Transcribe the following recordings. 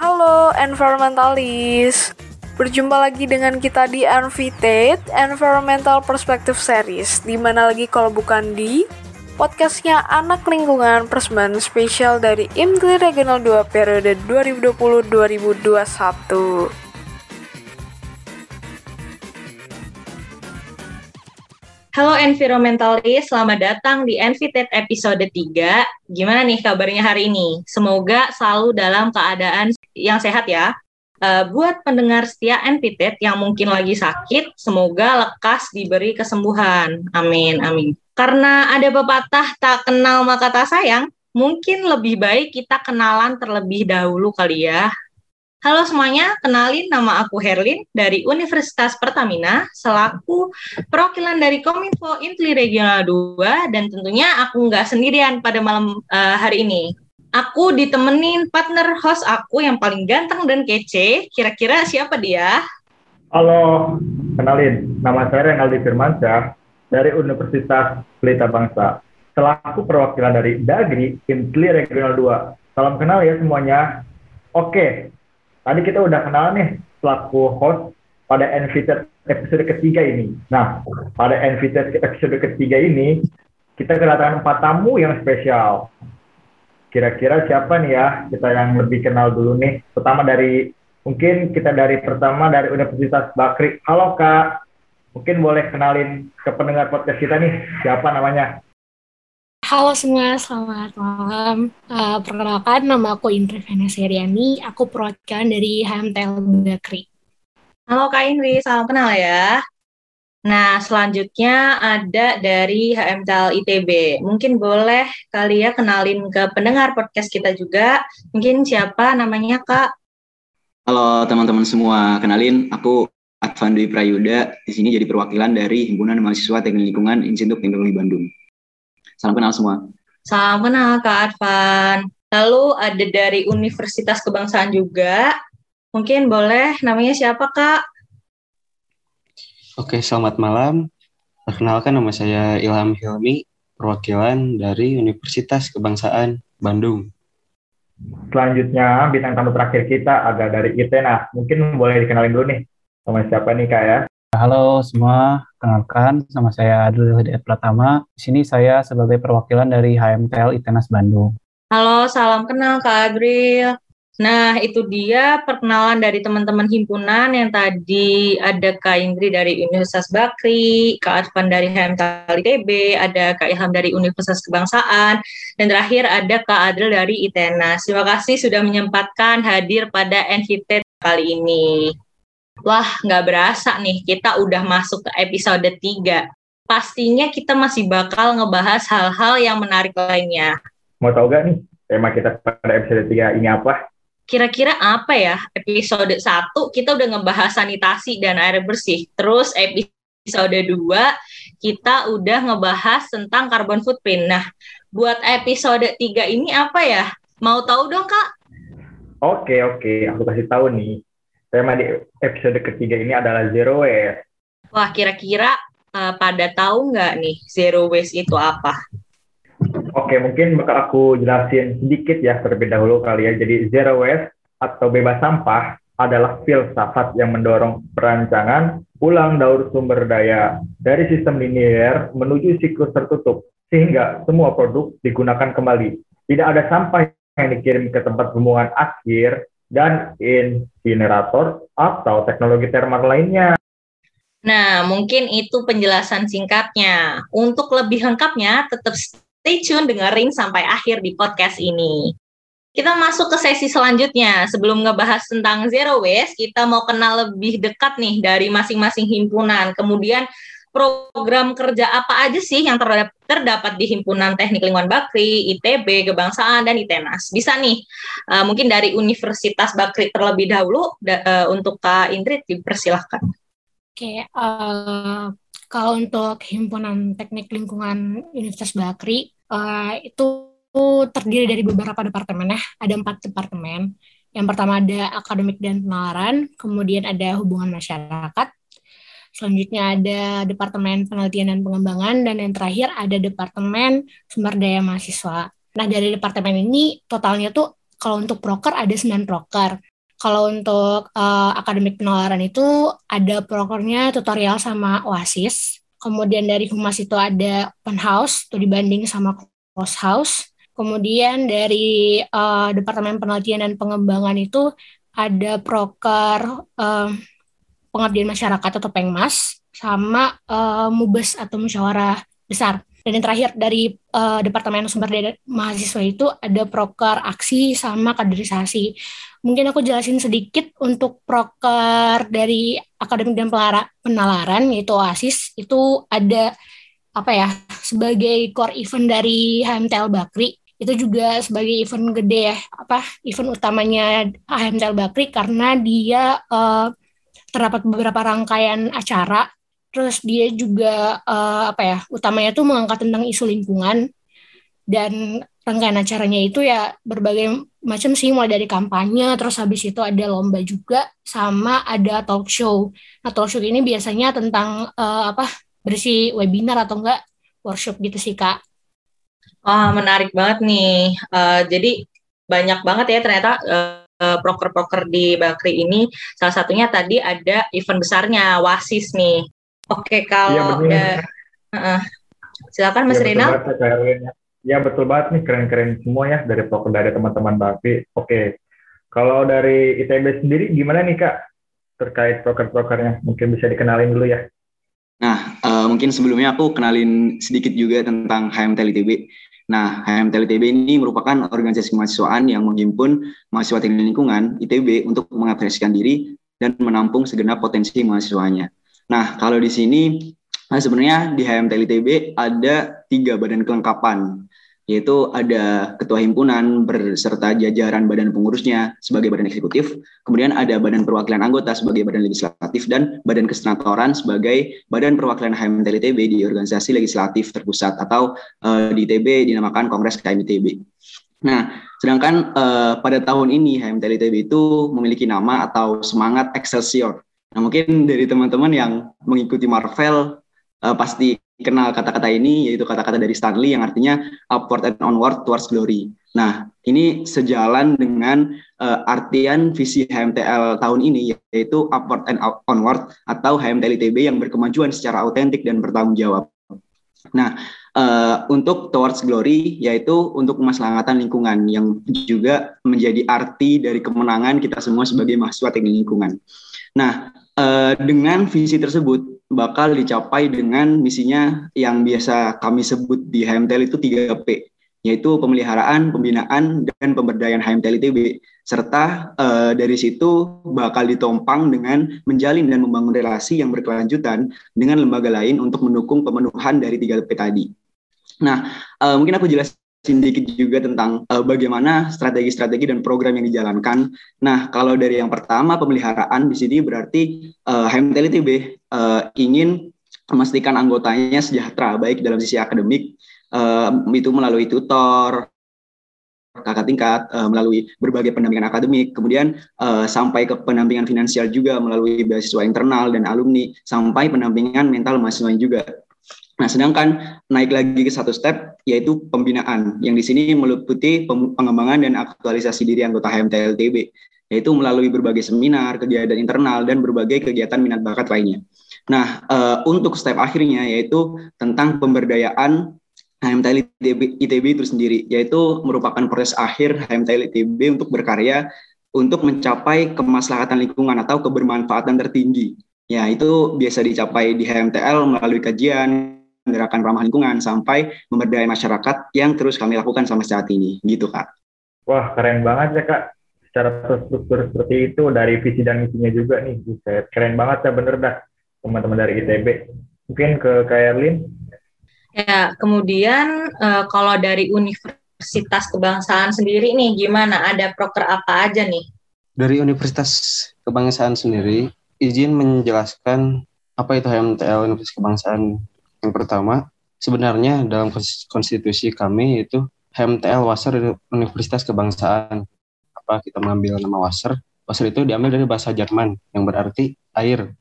Halo environmentalis. Berjumpa lagi dengan kita di Envitate Environmental Perspective Series. Di mana lagi kalau bukan di podcastnya Anak Lingkungan Persmen spesial dari IMGLI Regional 2 periode 2020-2021. Halo environmentalis, selamat datang di Envited episode 3. Gimana nih kabarnya hari ini? Semoga selalu dalam keadaan yang sehat ya. Uh, buat pendengar setia Envited yang mungkin lagi sakit, semoga lekas diberi kesembuhan. Amin, amin. Karena ada pepatah tak kenal maka tak sayang, mungkin lebih baik kita kenalan terlebih dahulu kali ya. Halo semuanya, kenalin nama aku Herlin dari Universitas Pertamina selaku perwakilan dari Kominfo Intli Regional 2 dan tentunya aku nggak sendirian pada malam uh, hari ini. Aku ditemenin partner host aku yang paling ganteng dan kece. Kira-kira siapa dia? Halo, kenalin. Nama saya Renaldi Firmansyah dari Universitas Pelita Bangsa. Selaku perwakilan dari Dagri Intli Regional 2. Salam kenal ya semuanya. Oke, tadi kita udah kenal nih selaku host pada Envited episode ketiga ini. Nah, pada Envited episode ketiga ini, kita kedatangan empat tamu yang spesial. Kira-kira siapa nih ya kita yang lebih kenal dulu nih? Pertama dari mungkin kita dari pertama dari Universitas Bakri. Halo Kak, mungkin boleh kenalin ke pendengar podcast kita nih siapa namanya? Halo semua, selamat malam. Uh, perkenalkan, nama aku Indri Venaseriani. Aku perwakilan dari HMTL Bakri. Halo Kak Indri, salam kenal ya. Nah, selanjutnya ada dari HMTL ITB. Mungkin boleh kali ya kenalin ke pendengar podcast kita juga. Mungkin siapa namanya, Kak? Halo teman-teman semua, kenalin aku Advandi Prayuda. Di sini jadi perwakilan dari Himpunan Mahasiswa Teknik Lingkungan Institut Teknologi Bandung. Salam kenal semua. Salam kenal, Kak Advan. Lalu ada dari Universitas Kebangsaan juga. Mungkin boleh namanya siapa, Kak? Oke, selamat malam. Perkenalkan nama saya Ilham Hilmi, perwakilan dari Universitas Kebangsaan Bandung. Selanjutnya, bintang tamu terakhir kita ada dari ITENA. Mungkin boleh dikenalin dulu nih sama siapa nih Kak ya? Halo semua, kenalkan sama saya Adul Hidayat Pratama. Di sini saya sebagai perwakilan dari HMTL ITENAS Bandung. Halo, salam kenal Kak Adril. Nah, itu dia perkenalan dari teman-teman himpunan yang tadi ada Kak Indri dari Universitas Bakri, Kak Arfan dari HMTL ITB, ada Kak Ilham dari Universitas Kebangsaan, dan terakhir ada Kak Adril dari ITENAS. Terima kasih sudah menyempatkan hadir pada NVT kali ini. Wah, nggak berasa nih, kita udah masuk ke episode 3. Pastinya kita masih bakal ngebahas hal-hal yang menarik lainnya. Mau tahu gak nih tema kita pada episode 3 ini apa? kira-kira apa ya episode 1 kita udah ngebahas sanitasi dan air bersih. Terus episode 2 kita udah ngebahas tentang carbon footprint. Nah, buat episode 3 ini apa ya? Mau tahu dong, Kak? Oke, oke, aku kasih tahu nih. Tema di episode ketiga ini adalah zero waste. Wah, kira-kira uh, pada tahu nggak nih zero waste itu apa? Oke, mungkin bakal aku jelasin sedikit ya terlebih dahulu kali ya. Jadi zero waste atau bebas sampah adalah filsafat yang mendorong perancangan ulang daur sumber daya dari sistem linier menuju siklus tertutup sehingga semua produk digunakan kembali. Tidak ada sampah yang dikirim ke tempat pembuangan akhir dan insinerator atau teknologi termal lainnya. Nah, mungkin itu penjelasan singkatnya. Untuk lebih lengkapnya, tetap stay tune dengerin sampai akhir di podcast ini. Kita masuk ke sesi selanjutnya. Sebelum ngebahas tentang zero waste, kita mau kenal lebih dekat nih dari masing-masing himpunan. Kemudian program kerja apa aja sih yang terdapat di Himpunan Teknik Lingkungan Bakri, ITB, Kebangsaan, dan ITENAS. Bisa nih, uh, mungkin dari Universitas Bakri terlebih dahulu, uh, untuk Kak Indri, dipersilahkan. Oke, uh, kalau untuk Himpunan Teknik Lingkungan Universitas Bakri, uh, itu terdiri dari beberapa departemen ya, ada empat departemen. Yang pertama ada akademik dan penalaran, kemudian ada hubungan masyarakat, Selanjutnya ada Departemen Penelitian dan Pengembangan, dan yang terakhir ada Departemen Sumber Daya Mahasiswa. Nah, dari departemen ini totalnya tuh kalau untuk proker ada 9 proker. Kalau untuk uh, akademik penalaran itu ada prokernya tutorial sama OASIS. Kemudian dari humas itu ada open house, itu dibanding sama close house. Kemudian dari uh, Departemen Penelitian dan Pengembangan itu ada proker uh, pengabdian masyarakat atau pengmas sama uh, mubes atau musyawarah besar. Dan yang terakhir dari uh, Departemen Sumber Daya Mahasiswa itu ada proker aksi sama kaderisasi. Mungkin aku jelasin sedikit untuk proker dari akademik dan penalaran yaitu OASIS itu ada apa ya sebagai core event dari HMTL Bakri itu juga sebagai event gede ya apa event utamanya HMTL Bakri karena dia uh, terdapat beberapa rangkaian acara. Terus dia juga uh, apa ya utamanya tuh mengangkat tentang isu lingkungan. Dan rangkaian acaranya itu ya berbagai macam sih mulai dari kampanye terus habis itu ada lomba juga sama ada talk show. Nah talk show ini biasanya tentang uh, apa berisi webinar atau enggak workshop gitu sih kak. Wah, menarik banget nih. Uh, jadi banyak banget ya ternyata uh, proker-proker di Bakri ini. Salah satunya tadi ada event besarnya Wasis nih. Oke, kalau iya, uh, uh, silakan Mas ya, Rinal. Ya betul banget nih keren-keren semua ya dari proker dari teman-teman Bakri. Oke, kalau dari ITB sendiri gimana nih kak terkait proker-prokernya? Mungkin bisa dikenalin dulu ya. Nah, uh, mungkin sebelumnya aku kenalin sedikit juga tentang HMTL ITB. Nah, HMTL ITB ini merupakan organisasi kemahasiswaan yang menghimpun mahasiswa teknik lingkungan ITB untuk mengapresiasikan diri dan menampung segenap potensi mahasiswanya. Nah, kalau di sini sebenarnya di HMTL ITB ada tiga badan kelengkapan, yaitu ada ketua himpunan berserta jajaran badan pengurusnya sebagai badan eksekutif, kemudian ada badan perwakilan anggota sebagai badan legislatif, dan badan kesenatoran sebagai badan perwakilan HMTL ITB di organisasi legislatif terpusat atau uh, di ITB dinamakan Kongres KM ITB. Nah, sedangkan uh, pada tahun ini HMTL ITB itu memiliki nama atau semangat Excelsior. Nah, mungkin dari teman-teman yang mengikuti Marvel uh, pasti kenal kata-kata ini yaitu kata-kata dari Stanley yang artinya upward and onward towards glory. Nah, ini sejalan dengan uh, artian visi HMTL tahun ini yaitu upward and onward atau HMTL ITB yang berkemajuan secara autentik dan bertanggung jawab. Nah, uh, untuk towards glory yaitu untuk kemaslahatan lingkungan yang juga menjadi arti dari kemenangan kita semua sebagai mahasiswa teknik lingkungan. Nah, uh, dengan visi tersebut bakal dicapai dengan misinya yang biasa kami sebut di HMTL itu 3P, yaitu pemeliharaan, pembinaan, dan pemberdayaan HMTL ITB. Serta uh, dari situ bakal ditompang dengan menjalin dan membangun relasi yang berkelanjutan dengan lembaga lain untuk mendukung pemenuhan dari 3P tadi. Nah, uh, mungkin aku jelasin sedikit juga tentang uh, bagaimana strategi-strategi dan program yang dijalankan. Nah, kalau dari yang pertama pemeliharaan di sini berarti uh, HMTL ITB uh, ingin memastikan anggotanya sejahtera baik dalam sisi akademik uh, itu melalui tutor kakak tingkat uh, melalui berbagai pendampingan akademik kemudian uh, sampai ke pendampingan finansial juga melalui beasiswa internal dan alumni sampai pendampingan mental mahasiswa juga Nah, sedangkan naik lagi ke satu step yaitu pembinaan yang di sini meliputi pengembangan dan aktualisasi diri anggota HMTLTB yaitu melalui berbagai seminar, kegiatan internal dan berbagai kegiatan minat bakat lainnya. Nah, uh, untuk step akhirnya yaitu tentang pemberdayaan HMTL ITB, ITB itu sendiri, yaitu merupakan proses akhir HMTL ITB untuk berkarya untuk mencapai kemaslahatan lingkungan atau kebermanfaatan tertinggi. Ya, itu biasa dicapai di HMTL melalui kajian, gerakan ramah lingkungan sampai memberdayai masyarakat yang terus kami lakukan sampai saat ini, gitu kak. Wah keren banget ya kak, secara terstruktur seperti itu dari visi dan misinya juga nih, Buset. keren banget ya bener dah teman-teman dari ITB. Mungkin ke Kak Erlin? Ya, kemudian uh, kalau dari Universitas Kebangsaan sendiri nih gimana? Ada proker apa aja nih? Dari Universitas Kebangsaan sendiri, izin menjelaskan apa itu HMTL Universitas Kebangsaan. Yang pertama, sebenarnya dalam konstitusi kami itu HMTL Wasser Universitas Kebangsaan. Apa kita mengambil nama Wasser? Wasser itu diambil dari bahasa Jerman yang berarti air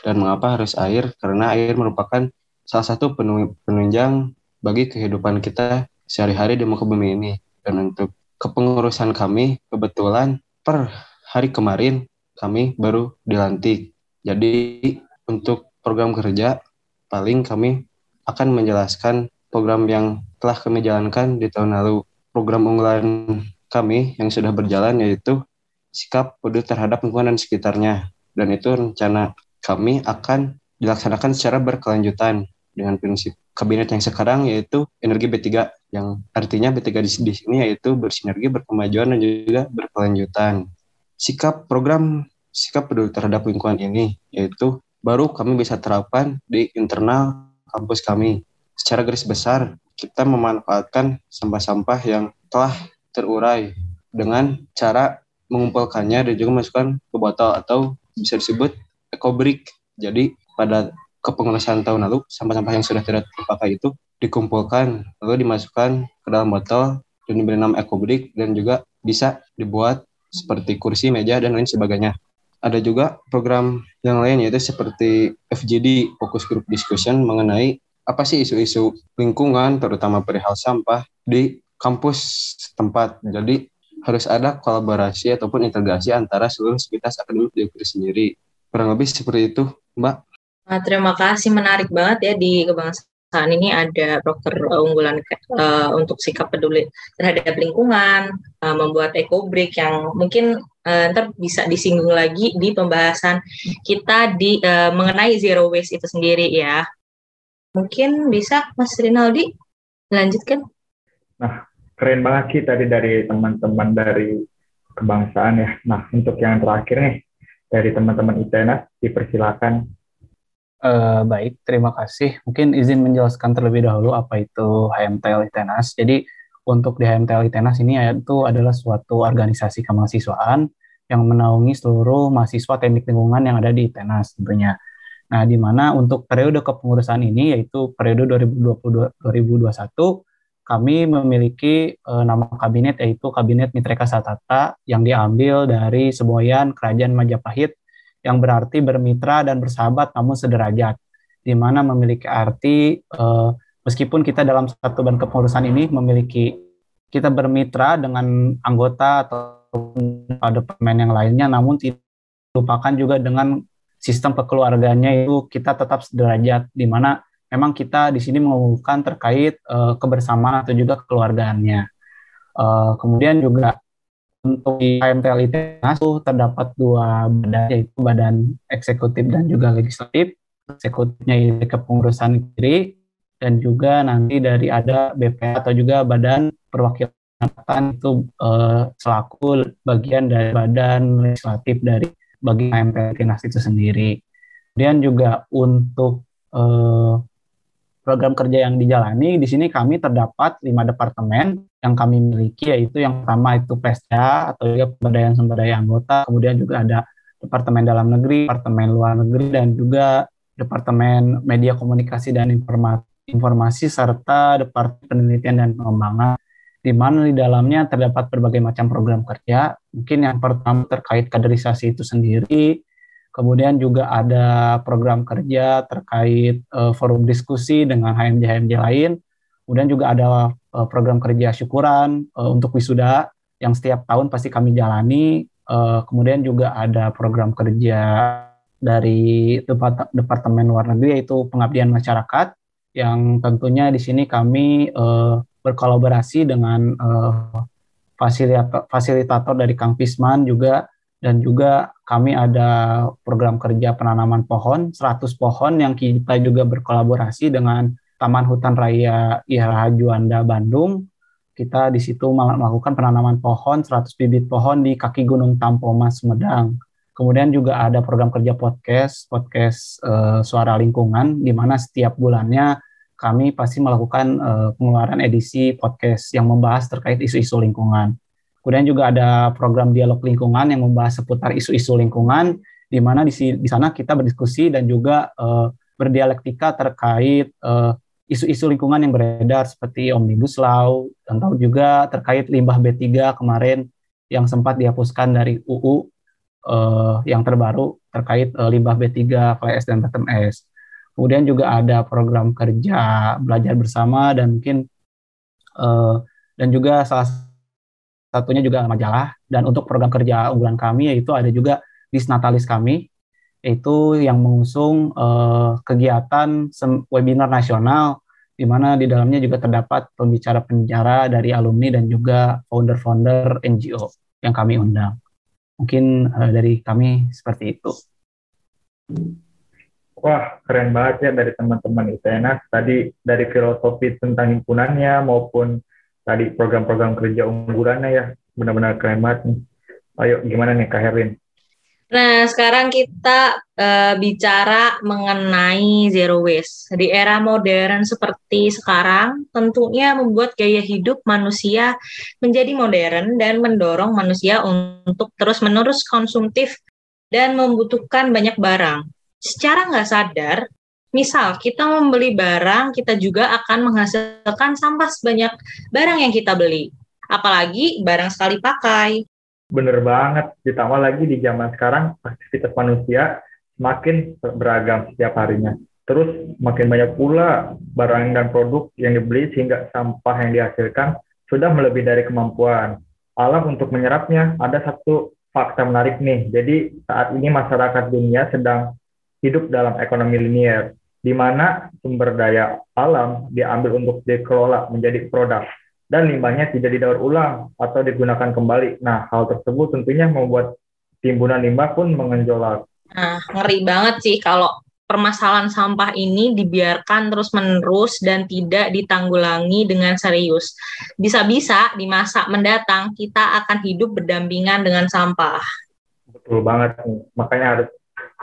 dan mengapa harus air? Karena air merupakan salah satu penunjang bagi kehidupan kita sehari-hari di muka bumi ini. Dan untuk kepengurusan kami, kebetulan per hari kemarin kami baru dilantik. Jadi untuk program kerja paling kami akan menjelaskan program yang telah kami jalankan di tahun lalu. Program unggulan kami yang sudah berjalan yaitu sikap peduli terhadap lingkungan dan sekitarnya. Dan itu rencana kami akan dilaksanakan secara berkelanjutan dengan prinsip kabinet yang sekarang yaitu energi B3 yang artinya B3 di, di sini yaitu bersinergi, berkemajuan dan juga berkelanjutan. Sikap program sikap peduli terhadap lingkungan ini yaitu baru kami bisa terapkan di internal kampus kami. Secara garis besar, kita memanfaatkan sampah-sampah yang telah terurai dengan cara mengumpulkannya dan juga masukkan ke botol atau bisa disebut ekobrik. Jadi pada kepengurusan tahun lalu sampah-sampah yang sudah tidak terpakai itu dikumpulkan lalu dimasukkan ke dalam botol dan diberi nama ekobrik dan juga bisa dibuat seperti kursi, meja dan lain sebagainya. Ada juga program yang lain yaitu seperti FGD Focus Group Discussion mengenai apa sih isu-isu lingkungan terutama perihal sampah di kampus tempat. Jadi harus ada kolaborasi ataupun integrasi antara seluruh sivitas akademik di sendiri. Kurang lebih seperti itu, Mbak. Terima kasih, menarik banget ya di kebangsaan ini ada proker uh, unggulan uh, untuk sikap peduli terhadap lingkungan, uh, membuat ekobrik yang mungkin uh, ntar bisa disinggung lagi di pembahasan kita di uh, mengenai zero waste itu sendiri ya. Mungkin bisa Mas Rinaldi lanjutkan. Nah, keren banget sih tadi dari teman-teman dari kebangsaan ya. Nah, untuk yang terakhir nih dari teman-teman ITENAS dipersilakan Uh, baik, terima kasih. Mungkin izin menjelaskan terlebih dahulu apa itu HMTL ITENAS. Jadi untuk di HMTL ITENAS ini itu adalah suatu organisasi kemahasiswaan yang menaungi seluruh mahasiswa teknik lingkungan yang ada di ITENAS tentunya. Nah, di mana untuk periode kepengurusan ini yaitu periode 2020-2021 kami memiliki uh, nama kabinet yaitu Kabinet Mitreka Satata yang diambil dari semboyan Kerajaan Majapahit yang berarti bermitra dan bersahabat namun sederajat, di mana memiliki arti uh, meskipun kita dalam satu ban kepengurusan ini memiliki kita bermitra dengan anggota atau departemen yang lainnya, namun tidak lupakan juga dengan sistem kekeluarganya itu kita tetap sederajat, di mana memang kita di sini mengumpulkan terkait uh, kebersamaan atau juga kekeluargaannya. Uh, kemudian juga untuk di HMTL itu terdapat dua badan yaitu badan eksekutif dan juga legislatif. Eksekutifnya itu kepengurusan kiri dan juga nanti dari ada BP atau juga badan perwakilan itu eh, selaku bagian dari badan legislatif dari bagi Tinas itu sendiri. Kemudian juga untuk eh, program kerja yang dijalani di sini kami terdapat lima departemen yang kami miliki yaitu yang pertama itu PSDA atau juga pemberdayaan sumber daya anggota. Kemudian juga ada departemen dalam negeri departemen luar negeri dan juga departemen media komunikasi dan informasi serta departemen penelitian dan pengembangan di mana di dalamnya terdapat berbagai macam program kerja. Mungkin yang pertama terkait kaderisasi itu sendiri Kemudian juga ada program kerja terkait uh, forum diskusi dengan HMJ-HMJ lain. Kemudian juga ada uh, program kerja syukuran uh, untuk wisuda yang setiap tahun pasti kami jalani. Uh, kemudian juga ada program kerja dari Depart Departemen Luar Negeri yaitu pengabdian masyarakat yang tentunya di sini kami uh, berkolaborasi dengan uh, fasilitator dari Kang Pisman juga dan juga kami ada program kerja penanaman pohon 100 pohon yang kita juga berkolaborasi dengan Taman Hutan Raya IHH Juanda Bandung. Kita di situ melakukan penanaman pohon 100 bibit pohon di kaki Gunung Tampomas Sumedang. Kemudian juga ada program kerja podcast, podcast uh, suara lingkungan, di mana setiap bulannya kami pasti melakukan uh, pengeluaran edisi podcast yang membahas terkait isu-isu lingkungan. Kemudian juga ada program dialog lingkungan yang membahas seputar isu-isu lingkungan, di mana di, di sana kita berdiskusi dan juga uh, berdialektika terkait uh, isu-isu lingkungan yang beredar seperti Omnibus Law, dan tahu juga terkait limbah B3 kemarin yang sempat dihapuskan dari UU uh, eh, yang terbaru terkait uh, limbah B3, KLS, dan PTMS. Kemudian juga ada program kerja belajar bersama dan mungkin uh, dan juga salah satunya juga majalah dan untuk program kerja unggulan kami yaitu ada juga disnatalis kami yaitu yang mengusung uh, kegiatan webinar nasional di mana di dalamnya juga terdapat pembicara penjara dari alumni dan juga founder-founder NGO yang kami undang. Mungkin uh, dari kami seperti itu. Wah, keren banget ya dari teman-teman ITNAS. Tadi dari filosofi tentang himpunannya maupun tadi program-program kerja unggulannya ya. Benar-benar keren banget. Ayo, gimana nih Kak Herwin? Nah, sekarang kita uh, bicara mengenai zero waste. Di era modern seperti sekarang, tentunya membuat gaya hidup manusia menjadi modern dan mendorong manusia untuk terus-menerus konsumtif dan membutuhkan banyak barang secara nggak sadar, misal kita membeli barang, kita juga akan menghasilkan sampah sebanyak barang yang kita beli. Apalagi barang sekali pakai. Bener banget, ditambah lagi di zaman sekarang aktivitas manusia makin beragam setiap harinya. Terus makin banyak pula barang dan produk yang dibeli sehingga sampah yang dihasilkan sudah melebihi dari kemampuan. Alam untuk menyerapnya ada satu fakta menarik nih. Jadi saat ini masyarakat dunia sedang hidup dalam ekonomi linier, di mana sumber daya alam diambil untuk dikelola menjadi produk dan limbahnya tidak didaur ulang atau digunakan kembali. Nah, hal tersebut tentunya membuat timbunan limbah pun mengenjolak. Nah, ngeri banget sih kalau permasalahan sampah ini dibiarkan terus-menerus dan tidak ditanggulangi dengan serius. Bisa-bisa di masa mendatang kita akan hidup berdampingan dengan sampah. Betul banget. Makanya harus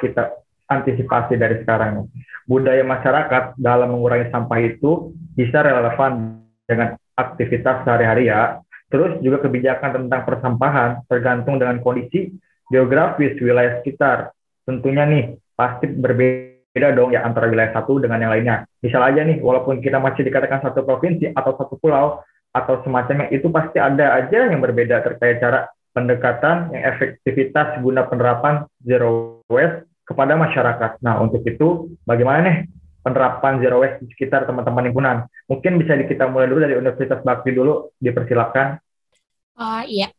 kita antisipasi dari sekarang. Budaya masyarakat dalam mengurangi sampah itu bisa relevan dengan aktivitas sehari-hari ya. Terus juga kebijakan tentang persampahan tergantung dengan kondisi geografis wilayah sekitar. Tentunya nih pasti berbeda dong ya antara wilayah satu dengan yang lainnya. Misal aja nih, walaupun kita masih dikatakan satu provinsi atau satu pulau atau semacamnya, itu pasti ada aja yang berbeda terkait cara pendekatan yang efektivitas guna penerapan zero waste kepada masyarakat. Nah, untuk itu bagaimana nih penerapan zero waste di sekitar teman-teman himpunan? Mungkin bisa kita mulai dulu dari Universitas Bakti dulu, dipersilakan. Uh, iya,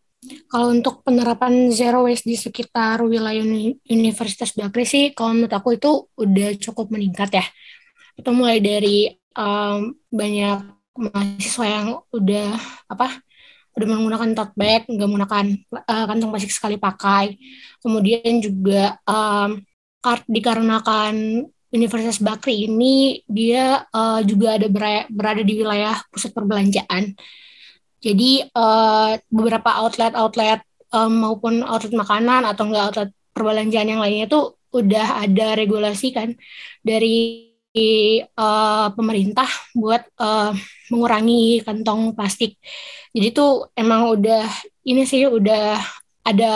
kalau untuk penerapan zero waste di sekitar wilayah Universitas Bakri sih, kalau menurut aku itu udah cukup meningkat ya. Itu mulai dari um, banyak mahasiswa yang udah apa udah menggunakan tote bag, nggak menggunakan uh, kantong plastik sekali pakai. Kemudian juga um, dikarenakan Universitas Bakri ini dia uh, juga ada berada di wilayah pusat perbelanjaan. Jadi uh, beberapa outlet-outlet um, maupun outlet makanan atau enggak outlet perbelanjaan yang lainnya itu udah ada regulasi kan dari uh, pemerintah buat uh, mengurangi kantong plastik. Jadi itu emang udah ini sih udah ada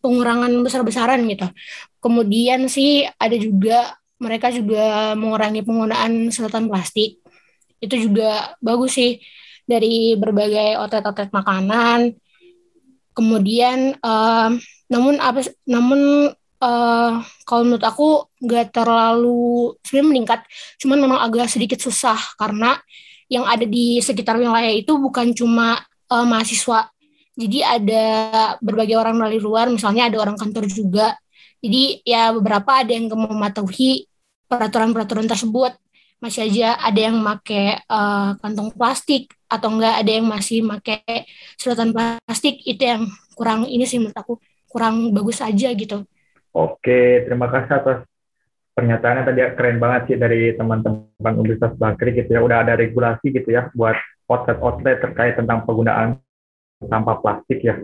pengurangan besar-besaran gitu. Kemudian sih ada juga mereka juga mengurangi penggunaan sedotan plastik. Itu juga bagus sih dari berbagai outlet-outlet makanan. Kemudian um, namun apa namun uh, kalau menurut aku nggak terlalu sebenarnya meningkat, cuman memang agak sedikit susah karena yang ada di sekitar wilayah itu bukan cuma uh, mahasiswa, jadi ada berbagai orang dari luar, misalnya ada orang kantor juga jadi ya beberapa ada yang mematuhi peraturan-peraturan tersebut. Masih aja ada yang pakai uh, kantong plastik atau enggak ada yang masih pakai sedotan plastik itu yang kurang ini sih menurut aku kurang bagus aja gitu. Oke, terima kasih atas pernyataannya tadi keren banget sih dari teman-teman Universitas Bakri gitu ya. Udah ada regulasi gitu ya buat outlet-outlet terkait tentang penggunaan sampah plastik ya.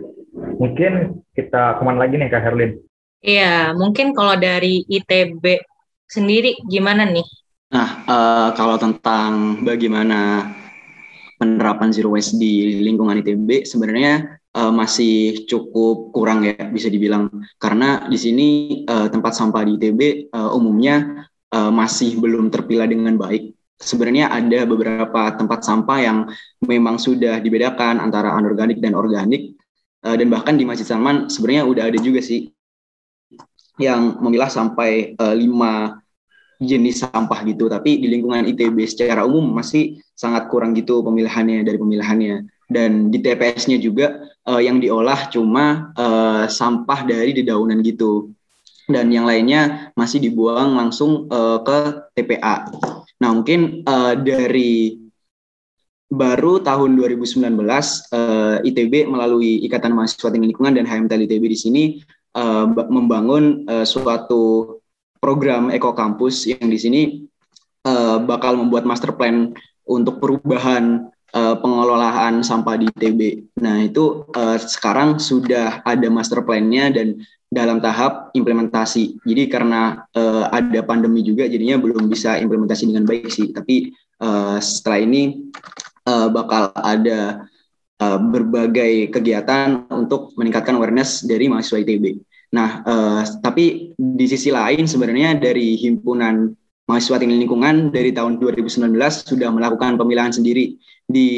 Mungkin kita ke mana lagi nih Kak Herlin? Iya, mungkin kalau dari ITB sendiri gimana nih? Nah, uh, kalau tentang bagaimana penerapan zero waste di lingkungan ITB sebenarnya uh, masih cukup kurang ya bisa dibilang karena di sini uh, tempat sampah di ITB uh, umumnya uh, masih belum terpilah dengan baik. Sebenarnya ada beberapa tempat sampah yang memang sudah dibedakan antara anorganik dan organik uh, dan bahkan di Masjid Salman sebenarnya udah ada juga sih yang memilah sampai uh, lima jenis sampah gitu. Tapi di lingkungan ITB secara umum masih sangat kurang gitu pemilihannya dari pemilihannya dan di TPS-nya juga uh, yang diolah cuma uh, sampah dari dedaunan gitu. Dan yang lainnya masih dibuang langsung uh, ke TPA. Nah mungkin uh, dari baru tahun 2019 uh, ITB melalui Ikatan Mahasiswa Tinggi Lingkungan dan HMTL ITB di sini uh, membangun uh, suatu program Eko Kampus yang di sini uh, bakal membuat master plan untuk perubahan uh, pengelolaan sampah di ITB. Nah, itu uh, sekarang sudah ada master plan-nya dan dalam tahap implementasi. Jadi karena uh, ada pandemi juga jadinya belum bisa implementasi dengan baik sih. Tapi uh, setelah ini uh, bakal ada uh, berbagai kegiatan untuk meningkatkan awareness dari mahasiswa ITB. Nah, uh, tapi di sisi lain sebenarnya dari himpunan mahasiswa tinggi lingkungan dari tahun 2019 sudah melakukan pemilahan sendiri di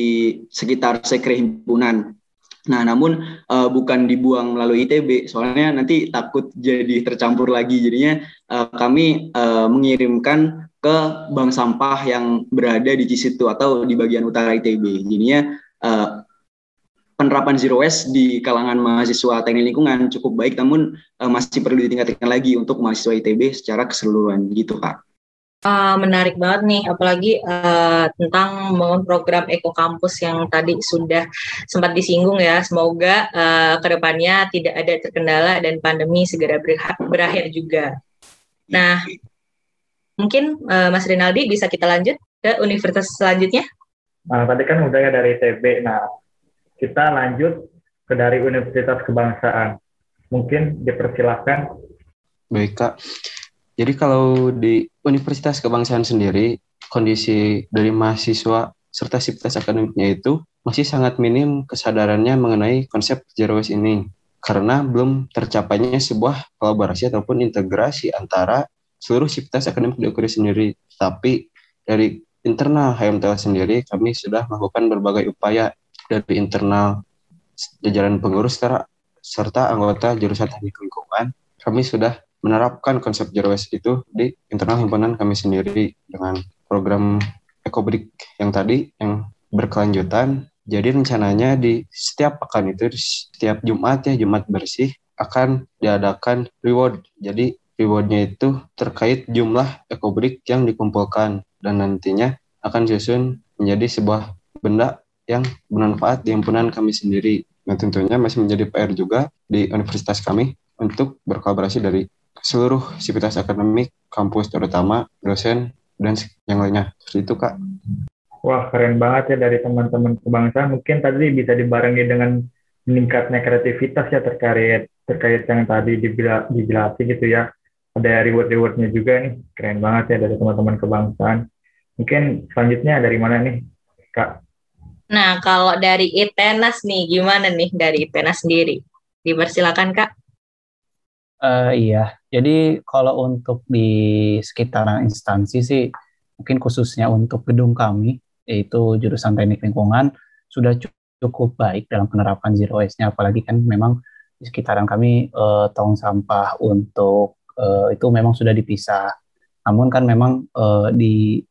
sekitar sekre himpunan. Nah, namun uh, bukan dibuang melalui ITB, soalnya nanti takut jadi tercampur lagi. Jadinya uh, kami uh, mengirimkan ke bank sampah yang berada di Cisitu atau di bagian utara ITB. Jadinya uh, penerapan zero waste di kalangan mahasiswa teknik lingkungan cukup baik, namun uh, masih perlu ditingkatkan lagi untuk mahasiswa ITB secara keseluruhan gitu, Kak. Uh, menarik banget nih, apalagi uh, tentang membangun program Eko Kampus yang tadi sudah sempat disinggung ya. Semoga uh, ke depannya tidak ada terkendala dan pandemi segera berakhir juga. Nah, mungkin uh, Mas Rinaldi bisa kita lanjut ke universitas selanjutnya. Nah, tadi kan udah ya dari TB. Nah, kita lanjut ke dari Universitas Kebangsaan. Mungkin dipersilahkan. Baik, Kak. Jadi kalau di Universitas Kebangsaan sendiri, kondisi dari mahasiswa serta sivitas akademiknya itu masih sangat minim kesadarannya mengenai konsep zero waste ini. Karena belum tercapainya sebuah kolaborasi ataupun integrasi antara seluruh sivitas akademik di UKRI sendiri. Tapi dari internal HMTL sendiri, kami sudah melakukan berbagai upaya dari internal jajaran pengurus serta anggota jurusan teknik lingkungan. Kami sudah menerapkan konsep zero waste itu di internal himpunan kami sendiri dengan program EcoBrick yang tadi yang berkelanjutan. Jadi rencananya di setiap pekan itu setiap Jumat ya Jumat bersih akan diadakan reward. Jadi rewardnya itu terkait jumlah EcoBrick yang dikumpulkan dan nantinya akan disusun menjadi sebuah benda yang bermanfaat di himpunan kami sendiri. Nah tentunya masih menjadi PR juga di universitas kami untuk berkolaborasi dari seluruh sivitas akademik, kampus terutama, dosen, dan yang lainnya. Seperti itu, Kak. Wah, keren banget ya dari teman-teman kebangsaan. Mungkin tadi bisa dibarengi dengan meningkatnya kreativitas ya terkait terkait yang tadi dijelaskan gitu ya. Ada reward-rewardnya juga nih. Keren banget ya dari teman-teman kebangsaan. Mungkin selanjutnya dari mana nih, Kak? Nah, kalau dari ITENAS nih, gimana nih dari ITENAS sendiri? Dipersilakan, Kak. Uh, iya, jadi kalau untuk di sekitaran instansi sih, mungkin khususnya untuk gedung kami, yaitu jurusan teknik lingkungan, sudah cukup baik dalam penerapan zero waste-nya, apalagi kan memang di sekitaran kami uh, tong sampah untuk uh, itu memang sudah dipisah. Namun kan memang uh, di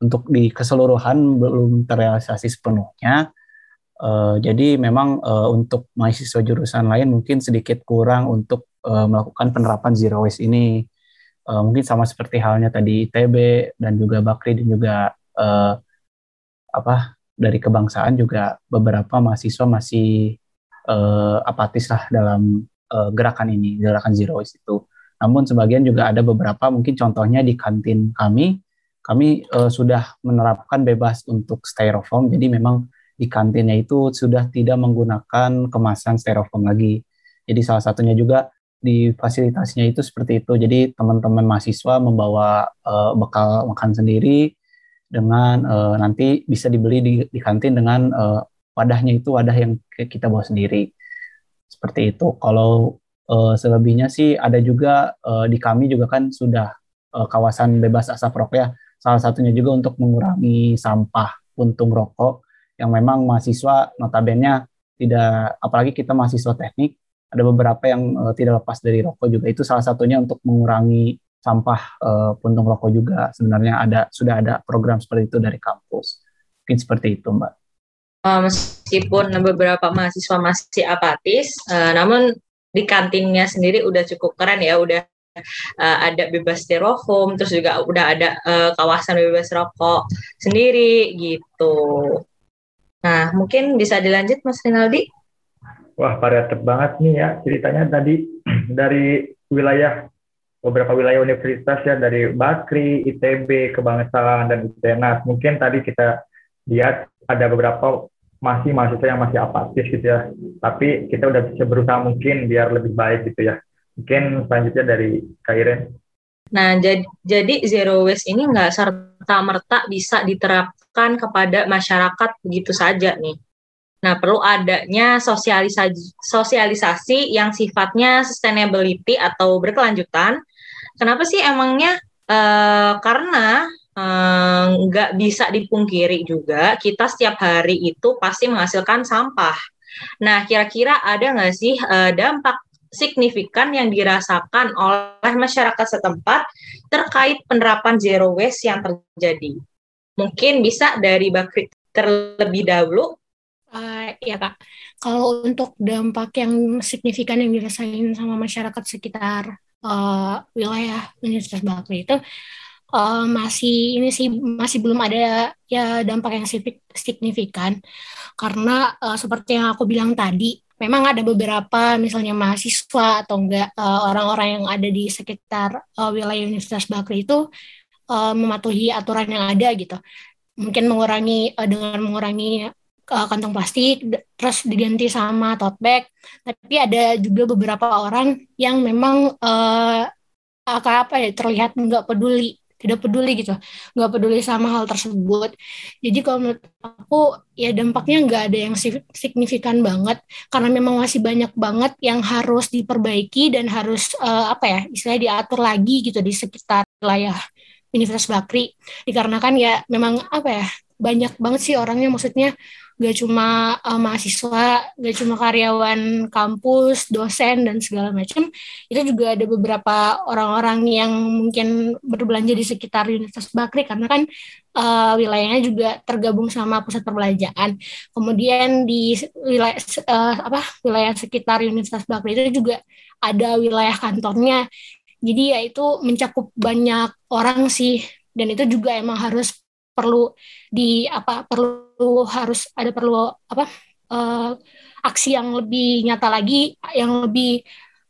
untuk di keseluruhan belum terrealisasi sepenuhnya. Uh, jadi memang uh, untuk mahasiswa jurusan lain mungkin sedikit kurang untuk uh, melakukan penerapan zero waste ini. Uh, mungkin sama seperti halnya tadi ITB dan juga Bakri dan juga uh, apa dari kebangsaan juga beberapa mahasiswa masih uh, apatis lah dalam uh, gerakan ini, gerakan zero waste itu. Namun sebagian juga ada beberapa mungkin contohnya di kantin kami, kami uh, sudah menerapkan bebas untuk styrofoam. Jadi memang di kantinnya itu sudah tidak menggunakan kemasan styrofoam lagi. Jadi salah satunya juga di fasilitasnya itu seperti itu. Jadi teman-teman mahasiswa membawa uh, bekal makan sendiri dengan uh, nanti bisa dibeli di, di kantin dengan uh, wadahnya itu wadah yang kita bawa sendiri. Seperti itu. Kalau uh, selebihnya sih ada juga uh, di kami juga kan sudah uh, kawasan bebas asap rokok ya. Salah satunya juga untuk mengurangi sampah puntung rokok yang memang mahasiswa notabene tidak apalagi kita mahasiswa teknik ada beberapa yang uh, tidak lepas dari rokok juga. Itu salah satunya untuk mengurangi sampah uh, puntung rokok juga. Sebenarnya ada sudah ada program seperti itu dari kampus. Mungkin seperti itu mbak. Uh, meskipun beberapa mahasiswa masih apatis, uh, namun di kantinnya sendiri udah cukup keren ya, udah uh, ada bebas styrofoam, terus juga udah ada uh, kawasan bebas rokok sendiri gitu. Nah, mungkin bisa dilanjut Mas Rinaldi. Wah, variatif banget nih ya ceritanya tadi dari wilayah beberapa wilayah universitas ya dari Bakri, ITB, Kebangsaan dan ITENAS. Mungkin tadi kita lihat ada beberapa masih mahasiswa yang masih apatis gitu ya. Tapi kita udah bisa berusaha mungkin biar lebih baik gitu ya. Mungkin selanjutnya dari Kairen. Nah, jadi, jadi zero waste ini nggak serta-merta bisa diterapkan kepada masyarakat begitu saja nih. Nah, perlu adanya sosialisasi, sosialisasi yang sifatnya sustainability atau berkelanjutan. Kenapa sih emangnya? E, karena Eh, nggak bisa dipungkiri juga kita setiap hari itu pasti menghasilkan sampah. Nah, kira-kira ada nggak sih uh, dampak signifikan yang dirasakan oleh masyarakat setempat terkait penerapan zero waste yang terjadi? Mungkin bisa dari Bakri terlebih dahulu. Uh, ya kak, kalau untuk dampak yang signifikan yang dirasain sama masyarakat sekitar uh, wilayah Universitas Bakri itu uh, masih ini sih masih belum ada ya dampak yang signifikan karena uh, seperti yang aku bilang tadi memang ada beberapa misalnya mahasiswa atau enggak uh, orang-orang yang ada di sekitar uh, wilayah Universitas Bakri itu uh, mematuhi aturan yang ada gitu. Mungkin mengurangi uh, dengan mengurangi uh, kantong plastik terus diganti sama tote bag. Tapi ada juga beberapa orang yang memang uh, apa ya terlihat nggak peduli tidak peduli gitu nggak peduli sama hal tersebut. Jadi kalau menurut aku ya dampaknya nggak ada yang signifikan banget karena memang masih banyak banget yang harus diperbaiki dan harus uh, apa ya istilahnya diatur lagi gitu di sekitar wilayah Universitas Bakri. Dikarenakan ya memang apa ya banyak banget sih orangnya maksudnya gak cuma uh, mahasiswa, gak cuma karyawan kampus, dosen dan segala macam. Itu juga ada beberapa orang-orang yang mungkin berbelanja di sekitar Universitas Bakri karena kan uh, wilayahnya juga tergabung sama pusat perbelanjaan. Kemudian di wilayah uh, apa wilayah sekitar Universitas Bakri itu juga ada wilayah kantornya. Jadi ya itu mencakup banyak orang sih dan itu juga emang harus perlu di apa perlu harus ada perlu apa uh, aksi yang lebih nyata lagi yang lebih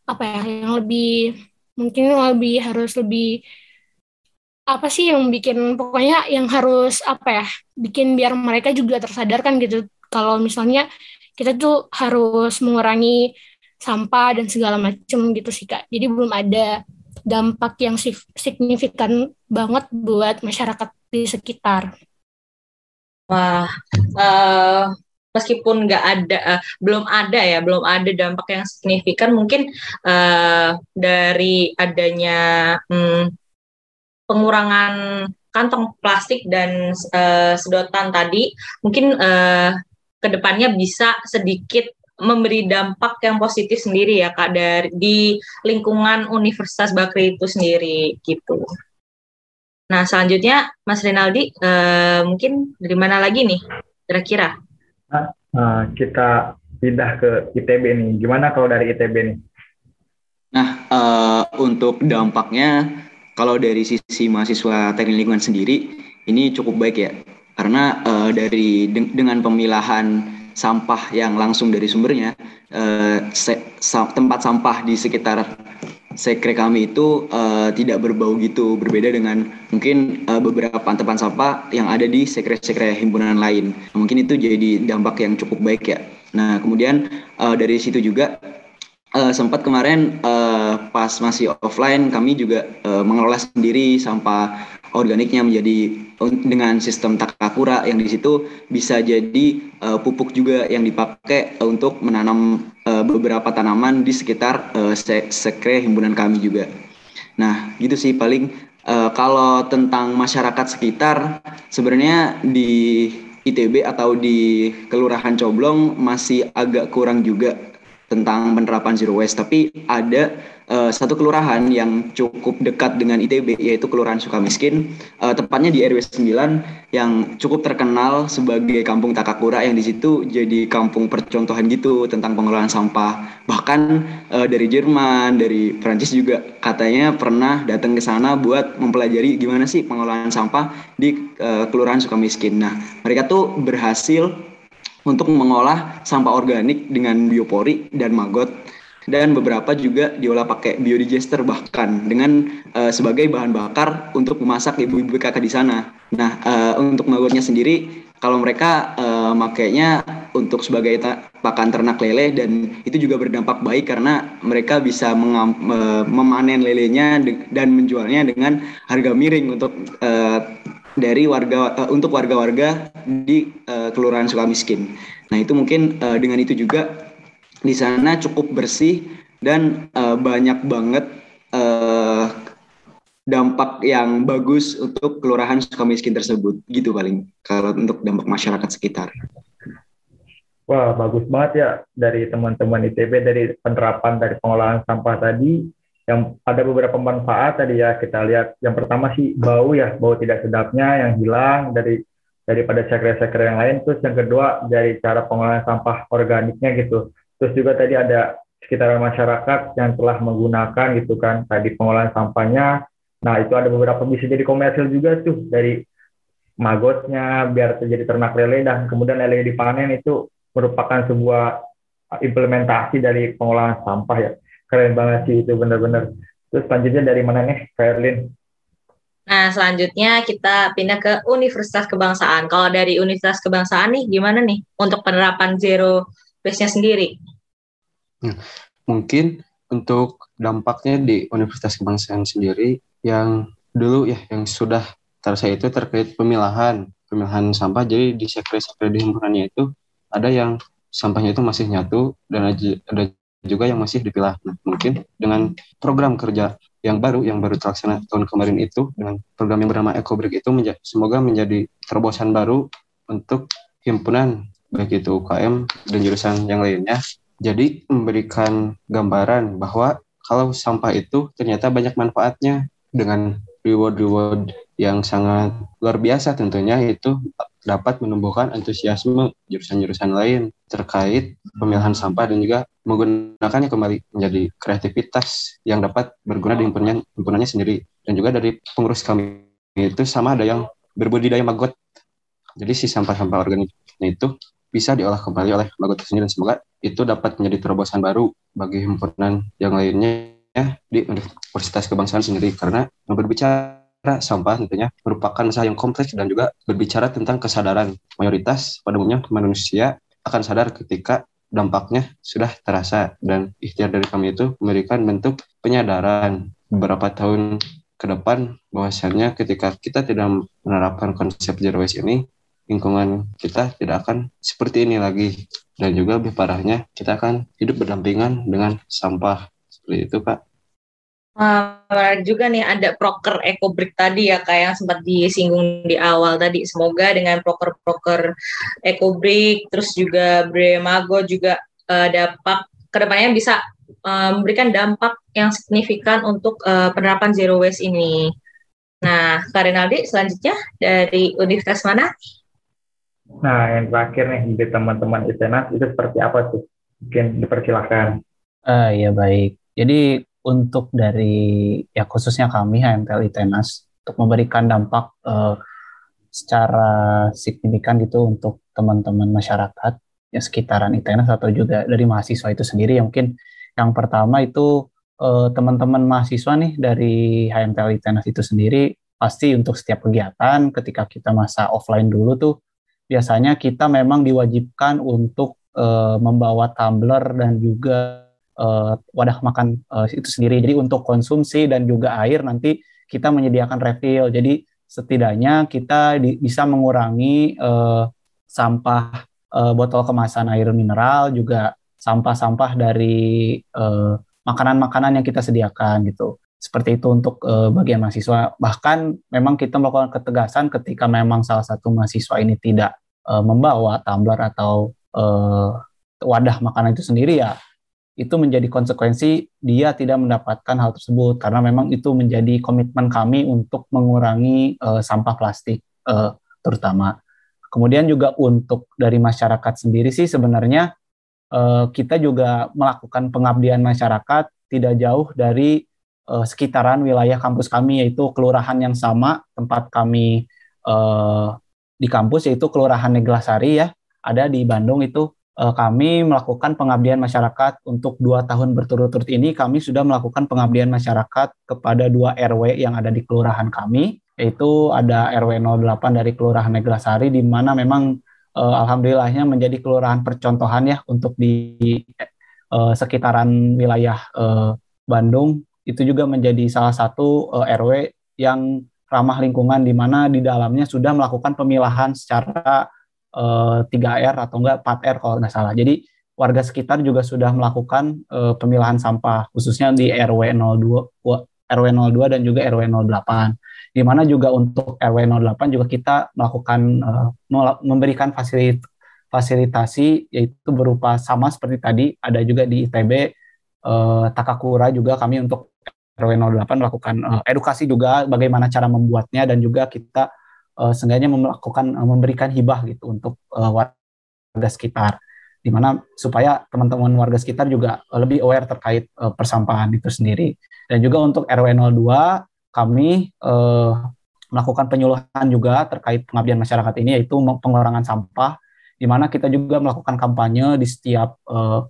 apa ya yang lebih mungkin lebih harus lebih apa sih yang bikin pokoknya yang harus apa ya bikin biar mereka juga tersadarkan gitu kalau misalnya kita tuh harus mengurangi sampah dan segala macam gitu sih kak jadi belum ada dampak yang signifikan banget buat masyarakat di sekitar. Wah, uh, meskipun nggak ada, uh, belum ada ya, belum ada dampak yang signifikan, mungkin uh, dari adanya um, pengurangan kantong plastik dan uh, sedotan tadi, mungkin uh, ke depannya bisa sedikit memberi dampak yang positif sendiri ya kak dari di lingkungan Universitas Bakri itu sendiri gitu. Nah selanjutnya Mas Rinaldi uh, mungkin dari mana lagi nih kira-kira? Nah, uh, kita pindah ke ITB nih. Gimana kalau dari ITB nih? Nah uh, untuk dampaknya kalau dari sisi mahasiswa teknik lingkungan sendiri ini cukup baik ya karena uh, dari de dengan pemilahan sampah yang langsung dari sumbernya, eh, sa tempat sampah di sekitar sekre kami itu uh, tidak berbau gitu, berbeda dengan mungkin uh, beberapa tempat sampah yang ada di sekre-sekre himpunan lain. Mungkin itu jadi dampak yang cukup baik ya. Nah kemudian uh, dari situ juga uh, sempat kemarin uh, pas masih offline kami juga uh, mengelola sendiri sampah organiknya menjadi dengan sistem takakura yang di situ bisa jadi uh, pupuk juga yang dipakai untuk menanam uh, beberapa tanaman di sekitar uh, sekre himpunan kami juga. Nah, gitu sih paling uh, kalau tentang masyarakat sekitar sebenarnya di ITB atau di Kelurahan Coblong masih agak kurang juga tentang penerapan zero waste, tapi ada uh, satu kelurahan yang cukup dekat dengan ITB yaitu Kelurahan Sukamiskin, uh, tepatnya di RW 9 yang cukup terkenal sebagai kampung Takakura yang di situ jadi kampung percontohan gitu tentang pengelolaan sampah. Bahkan uh, dari Jerman, dari Prancis juga katanya pernah datang ke sana buat mempelajari gimana sih pengelolaan sampah di uh, Kelurahan Sukamiskin. Nah, mereka tuh berhasil untuk mengolah sampah organik dengan biopori dan maggot dan beberapa juga diolah pakai biodigester bahkan dengan uh, sebagai bahan bakar untuk memasak ibu-ibu kakak di sana. Nah, uh, untuk maggotnya sendiri kalau mereka uh, makainya untuk sebagai pakan ternak lele dan itu juga berdampak baik karena mereka bisa mengam, memanen lelenya dan menjualnya dengan harga miring untuk uh, dari warga uh, untuk warga-warga di uh, Kelurahan Sukamiskin. Nah, itu mungkin uh, dengan itu juga di sana cukup bersih dan uh, banyak banget uh, dampak yang bagus untuk Kelurahan Sukamiskin tersebut. Gitu paling kalau untuk dampak masyarakat sekitar. Wah, bagus banget ya dari teman-teman ITB dari penerapan dari pengolahan sampah tadi yang ada beberapa manfaat tadi ya kita lihat. Yang pertama sih bau ya bau tidak sedapnya yang hilang dari daripada sekre-sekre yang lain. Terus yang kedua dari cara pengolahan sampah organiknya gitu. Terus juga tadi ada sekitar masyarakat yang telah menggunakan gitu kan tadi pengolahan sampahnya. Nah itu ada beberapa bisa jadi komersil juga tuh dari magotnya biar terjadi ternak lele dan kemudian lele dipanen itu merupakan sebuah implementasi dari pengolahan sampah ya keren banget sih itu bener-bener terus selanjutnya dari mana nih Kairlin Nah, selanjutnya kita pindah ke Universitas Kebangsaan. Kalau dari Universitas Kebangsaan nih, gimana nih untuk penerapan zero waste-nya sendiri? Hmm, mungkin untuk dampaknya di Universitas Kebangsaan sendiri yang dulu ya, yang sudah terasa itu terkait pemilahan, pemilahan sampah. Jadi di sekre-sekre di himpunannya itu ada yang sampahnya itu masih nyatu dan ada juga yang masih dipilah. Nah, mungkin dengan program kerja yang baru yang baru terlaksana tahun kemarin itu dengan program yang bernama EcoBreak itu menja semoga menjadi terobosan baru untuk himpunan baik itu UKM dan jurusan yang lainnya. Jadi memberikan gambaran bahwa kalau sampah itu ternyata banyak manfaatnya dengan reward-reward yang sangat luar biasa tentunya itu dapat menumbuhkan antusiasme jurusan-jurusan lain terkait pemilihan sampah dan juga menggunakannya kembali menjadi kreativitas yang dapat berguna di himpunannya, sendiri. Dan juga dari pengurus kami itu sama ada yang berbudidaya maggot. Jadi si sampah-sampah organiknya itu bisa diolah kembali oleh maggot sendiri dan semoga itu dapat menjadi terobosan baru bagi himpunan yang lainnya di Universitas Kebangsaan sendiri karena berbicara sampah tentunya merupakan masalah yang kompleks dan juga berbicara tentang kesadaran. Mayoritas pada umumnya manusia akan sadar ketika dampaknya sudah terasa. Dan ikhtiar dari kami itu memberikan bentuk penyadaran beberapa tahun ke depan bahwasannya ketika kita tidak menerapkan konsep zero waste ini lingkungan kita tidak akan seperti ini lagi. Dan juga lebih parahnya kita akan hidup berdampingan dengan sampah. Seperti itu kak Uh, juga nih ada proker EcoBrick tadi ya kayak yang sempat disinggung di awal tadi. Semoga dengan proker-proker EcoBrick terus juga Bremago juga uh, dapat ke depannya bisa uh, memberikan dampak yang signifikan untuk uh, penerapan zero waste ini. Nah, Karinaldi selanjutnya dari universitas mana? Nah, yang terakhir nih di teman-teman ITENAS itu seperti apa tuh? Mungkin dipersilahkan. Uh, ya baik. Jadi untuk dari ya khususnya kami HMTL ITENAS untuk memberikan dampak uh, secara signifikan gitu untuk teman-teman masyarakat ya sekitaran ITENAS atau juga dari mahasiswa itu sendiri. Yang mungkin yang pertama itu uh, teman-teman mahasiswa nih dari HMTL ITENAS itu sendiri pasti untuk setiap kegiatan ketika kita masa offline dulu tuh biasanya kita memang diwajibkan untuk uh, membawa tumbler dan juga uh, wadah makan uh, itu sendiri. Jadi untuk konsumsi dan juga air nanti kita menyediakan refill. Jadi setidaknya kita di, bisa mengurangi uh, sampah uh, botol kemasan air mineral juga sampah-sampah dari makanan-makanan yang kita sediakan gitu. Seperti itu untuk uh, bagian mahasiswa. Bahkan memang kita melakukan ketegasan ketika memang salah satu mahasiswa ini tidak uh, membawa tumbler atau uh, wadah makanan itu sendiri ya itu menjadi konsekuensi dia tidak mendapatkan hal tersebut karena memang itu menjadi komitmen kami untuk mengurangi uh, sampah plastik uh, terutama. Kemudian juga untuk dari masyarakat sendiri sih sebenarnya uh, kita juga melakukan pengabdian masyarakat tidak jauh dari uh, sekitaran wilayah kampus kami yaitu kelurahan yang sama tempat kami uh, di kampus yaitu Kelurahan Neglasari ya ada di Bandung itu kami melakukan pengabdian masyarakat untuk dua tahun berturut-turut ini kami sudah melakukan pengabdian masyarakat kepada dua RW yang ada di kelurahan kami yaitu ada RW 08 dari Kelurahan Neglasari di mana memang uh, alhamdulillahnya menjadi kelurahan percontohan ya untuk di uh, sekitaran wilayah uh, Bandung. Itu juga menjadi salah satu RW yang ramah lingkungan di mana di dalamnya sudah melakukan pemilahan secara eh, 3R atau enggak 4R kalau nggak salah. Jadi warga sekitar juga sudah melakukan uh, pemilahan sampah khususnya di RW 02 RW 02 dan juga RW 08. Di mana juga untuk RW 08 juga kita melakukan uh, memberikan fasilit fasilitasi yaitu berupa sama seperti tadi ada juga di ITB uh, Takakura juga kami untuk RW 08 melakukan uh, edukasi juga bagaimana cara membuatnya dan juga kita uh, seenggaknya melakukan uh, memberikan hibah gitu untuk uh, warga sekitar di mana supaya teman-teman warga sekitar juga lebih aware terkait uh, persampahan itu sendiri. Dan juga untuk RW 02 kami uh, melakukan penyuluhan juga terkait pengabdian masyarakat ini yaitu pengurangan sampah di mana kita juga melakukan kampanye di setiap uh,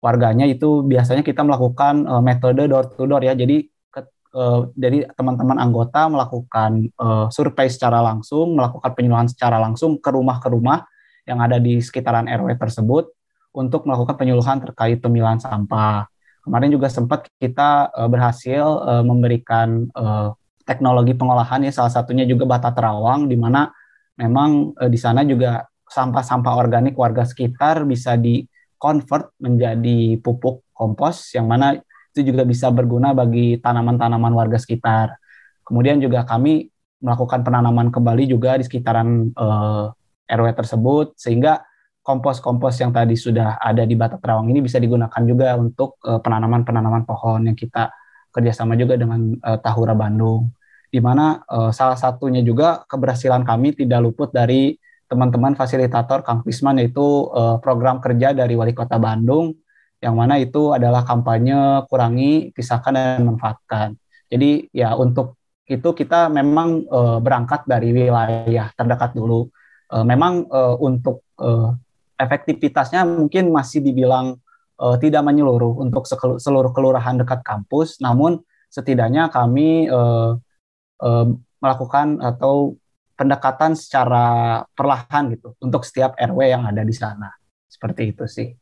warganya itu biasanya kita melakukan uh, metode door to door ya. Jadi uh, dari teman-teman anggota melakukan uh, survei secara langsung, melakukan penyuluhan secara langsung ke rumah ke rumah yang ada di sekitaran RW tersebut untuk melakukan penyuluhan terkait pemilahan sampah. Kemarin juga sempat kita uh, berhasil uh, memberikan uh, teknologi pengolahan ya salah satunya juga bata terawang di mana memang uh, di sana juga sampah-sampah organik warga sekitar bisa di convert menjadi pupuk kompos yang mana itu juga bisa berguna bagi tanaman-tanaman warga sekitar. Kemudian juga kami melakukan penanaman kembali juga di sekitaran eh, RW tersebut sehingga kompos-kompos yang tadi sudah ada di Batak Terawang ini bisa digunakan juga untuk uh, penanaman-penanaman pohon yang kita kerjasama juga dengan uh, Tahura Bandung, di mana uh, salah satunya juga keberhasilan kami tidak luput dari teman-teman fasilitator Kang Pisman yaitu uh, program kerja dari Wali Kota Bandung yang mana itu adalah kampanye kurangi, pisahkan dan manfaatkan. Jadi ya untuk itu kita memang e, berangkat dari wilayah terdekat dulu. E, memang e, untuk e, efektivitasnya mungkin masih dibilang e, tidak menyeluruh untuk seluruh kelurahan dekat kampus, namun setidaknya kami e, e, melakukan atau pendekatan secara perlahan gitu untuk setiap RW yang ada di sana. Seperti itu sih.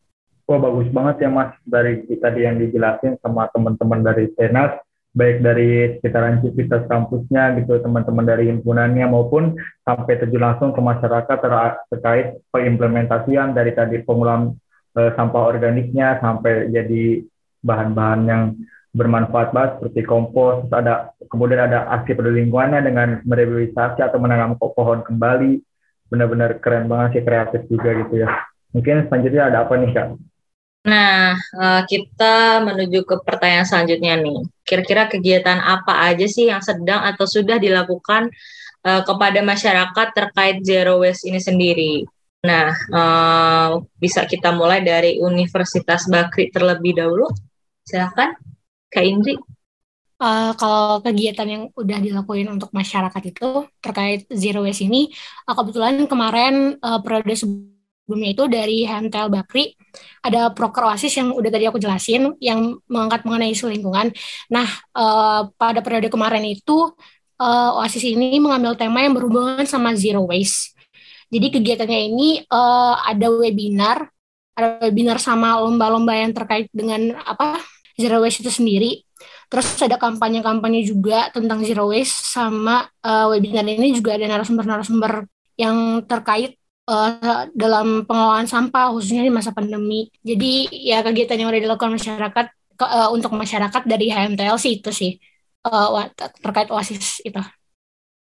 Wah bagus banget ya Mas dari tadi yang dijelasin sama teman-teman dari Tenas, baik dari sekitaran Civitas kampusnya gitu, teman-teman dari himpunannya maupun sampai terjun langsung ke masyarakat ter terkait pengimplementasian dari tadi pengolahan e, sampah organiknya sampai jadi bahan-bahan yang bermanfaat banget seperti kompos, ada kemudian ada aksi peduli lingkungannya dengan merevitalisasi atau menanam pohon kembali, benar-benar keren banget sih kreatif juga gitu ya. Mungkin selanjutnya ada apa nih kak? Nah, eh, kita menuju ke pertanyaan selanjutnya nih. Kira-kira kegiatan apa aja sih yang sedang atau sudah dilakukan eh, kepada masyarakat terkait zero waste ini sendiri? Nah, eh, bisa kita mulai dari Universitas Bakri terlebih dahulu. Silakan, Kak Indri. Uh, kalau kegiatan yang udah dilakuin untuk masyarakat itu terkait zero waste ini, uh, kebetulan kemarin uh, periode sebelumnya itu dari Hentel Bakri ada proker oasis yang udah tadi aku jelasin yang mengangkat mengenai isu lingkungan. Nah uh, pada periode kemarin itu uh, oasis ini mengambil tema yang berhubungan sama zero waste. Jadi kegiatannya ini uh, ada webinar, ada webinar sama lomba-lomba yang terkait dengan apa zero waste itu sendiri. Terus ada kampanye-kampanye juga tentang zero waste sama uh, webinar ini juga ada narasumber-narasumber yang terkait uh, dalam pengelolaan sampah khususnya di masa pandemi. Jadi ya kegiatan yang sudah dilakukan masyarakat ke, uh, untuk masyarakat dari HMTL sih itu sih uh, terkait OASIS itu.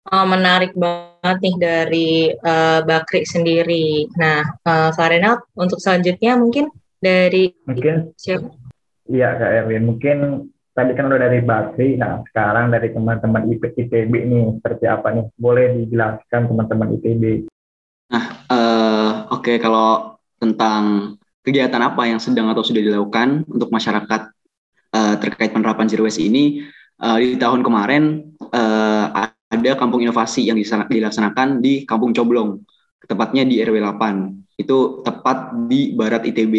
Oh, menarik banget nih dari uh, Bakri sendiri. Nah, uh, Farena untuk selanjutnya mungkin dari Mungkin siapa? iya Kak Erwin, mungkin tadi kan udah dari Bakri, nah sekarang dari teman-teman IP ITB nih seperti apa nih? Boleh dijelaskan teman-teman ITB? Eh, Oke, kalau tentang kegiatan apa yang sedang atau sudah dilakukan untuk masyarakat eh, terkait penerapan zero waste ini, eh, di tahun kemarin eh, ada kampung inovasi yang dilaksanakan di Kampung Coblong, tepatnya di RW 8. Itu tepat di barat ITB.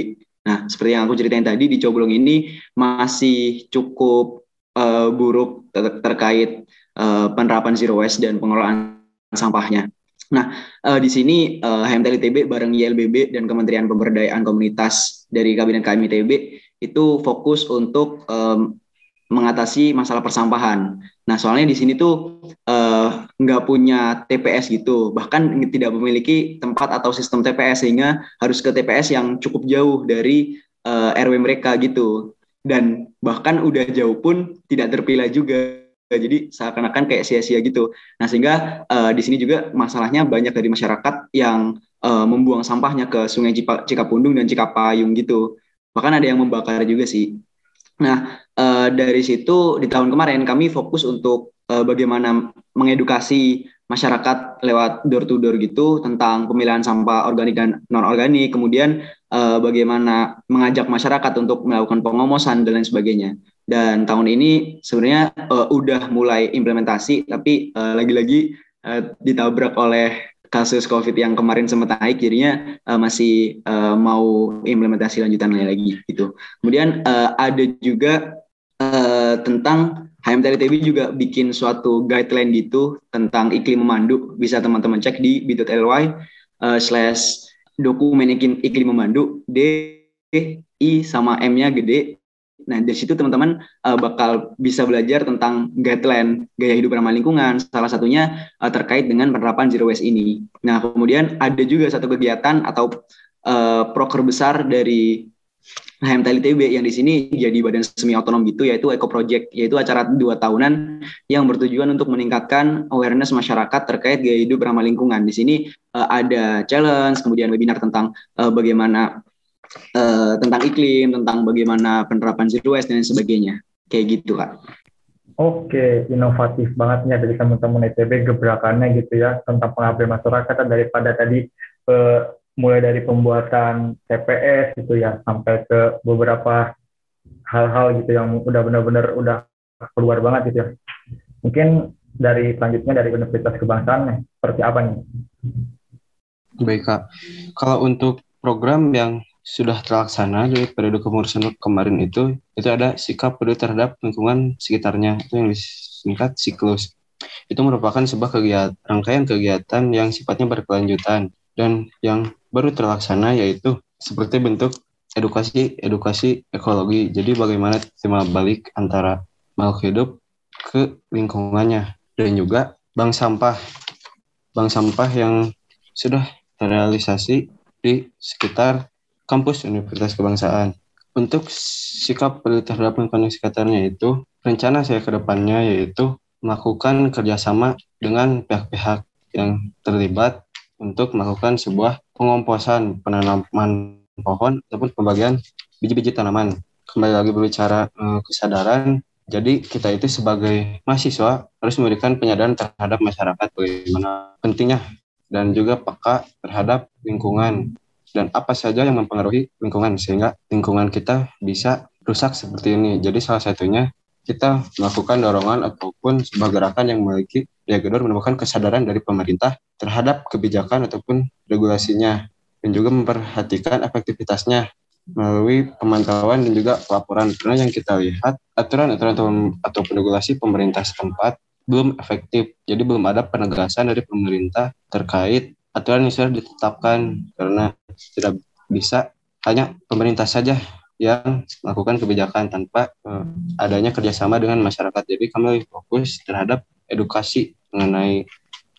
Nah, seperti yang aku ceritain tadi, di Coblong ini masih cukup eh, buruk ter- terkait eh, penerapan zero waste dan pengelolaan sampahnya. Eh, di sini eh, HMTL ITB bareng YLBB dan Kementerian Pemberdayaan Komunitas dari Kabinet KM ITB itu fokus untuk em, mengatasi masalah persampahan. Nah, soalnya di sini tuh eh, nggak punya TPS gitu, bahkan tidak memiliki tempat atau sistem TPS sehingga harus ke TPS yang cukup jauh dari eh, RW mereka gitu. Dan bahkan udah jauh pun tidak terpilah juga. Jadi seakan-akan kayak sia-sia gitu. Nah, sehingga eh, di sini juga masalahnya banyak dari masyarakat yang eh, membuang sampahnya ke Sungai Cikapundung dan Cikapayung gitu. Bahkan ada yang membakar juga sih. Nah, eh, dari situ di tahun kemarin kami fokus untuk eh, bagaimana mengedukasi masyarakat lewat door to door gitu tentang pemilihan sampah organik dan non organik, kemudian eh, bagaimana mengajak masyarakat untuk melakukan pengomosan dan lain sebagainya. Dan tahun ini sebenarnya eh, udah mulai implementasi, tapi eh, lagi-lagi ditabrak oleh kasus COVID yang kemarin sempat naik, jadinya eh, masih eh, mau implementasi lanjutan lagi gitu. Kemudian eh, ada juga eh, tentang HMTL ITB juga bikin suatu guideline gitu tentang iklim memandu. Bisa teman-teman cek di bit.ly eh, slash dokumen iklim, iklim memandu D I sama M-nya gede. Nah, dari situ teman-teman eh, bakal bisa belajar tentang guideline gaya hidup ramah lingkungan. Salah satunya eh, terkait dengan penerapan zero waste ini. Nah, kemudian ada juga satu kegiatan atau eh, proker besar dari HMTL ITB yang di sini jadi badan semi otonom gitu yaitu Eco Project yaitu acara dua tahunan yang bertujuan untuk meningkatkan awareness masyarakat terkait gaya hidup ramah lingkungan. Di sini eh, ada challenge, kemudian webinar tentang eh, bagaimana eh, tentang iklim, tentang bagaimana penerapan zero waste dan sebagainya. Kayak gitu, Kak. Oke, inovatif banget nih dari teman-teman ITB gebrakannya gitu ya tentang pengabdian masyarakat daripada tadi eh, mulai dari pembuatan TPS gitu ya sampai ke beberapa hal-hal gitu yang udah benar-benar udah keluar banget gitu ya. Mungkin dari selanjutnya dari Universitas Kebangsaan seperti apa nih? Baik Kak, kalau untuk program yang sudah terlaksana dari periode kepengurusan kemarin itu, itu ada sikap peduli terhadap lingkungan sekitarnya, itu yang disingkat siklus. Itu merupakan sebuah kegiatan, rangkaian kegiatan yang sifatnya berkelanjutan dan yang baru terlaksana yaitu seperti bentuk edukasi edukasi ekologi. Jadi bagaimana timbal balik antara makhluk hidup ke lingkungannya dan juga bank sampah. Bank sampah yang sudah terrealisasi di sekitar kampus Universitas Kebangsaan. Untuk sikap terhadap lingkungan sekitarnya itu, rencana saya ke depannya yaitu melakukan kerjasama dengan pihak-pihak yang terlibat untuk melakukan sebuah pengomposan penanaman pohon ataupun pembagian biji-biji tanaman. Kembali lagi berbicara eh, kesadaran, jadi kita itu sebagai mahasiswa harus memberikan penyadaran terhadap masyarakat bagaimana pentingnya dan juga peka terhadap lingkungan dan apa saja yang mempengaruhi lingkungan sehingga lingkungan kita bisa rusak seperti ini. Jadi salah satunya kita melakukan dorongan ataupun sebuah gerakan yang memiliki ya gedor menemukan kesadaran dari pemerintah terhadap kebijakan ataupun regulasinya dan juga memperhatikan efektivitasnya melalui pemantauan dan juga pelaporan. Karena yang kita lihat aturan-aturan atau, atau regulasi pemerintah setempat belum efektif. Jadi belum ada penegasan dari pemerintah terkait aturan yang sudah ditetapkan. Karena tidak bisa hanya pemerintah saja yang melakukan kebijakan tanpa eh, adanya kerjasama dengan masyarakat. Jadi kami lebih fokus terhadap edukasi mengenai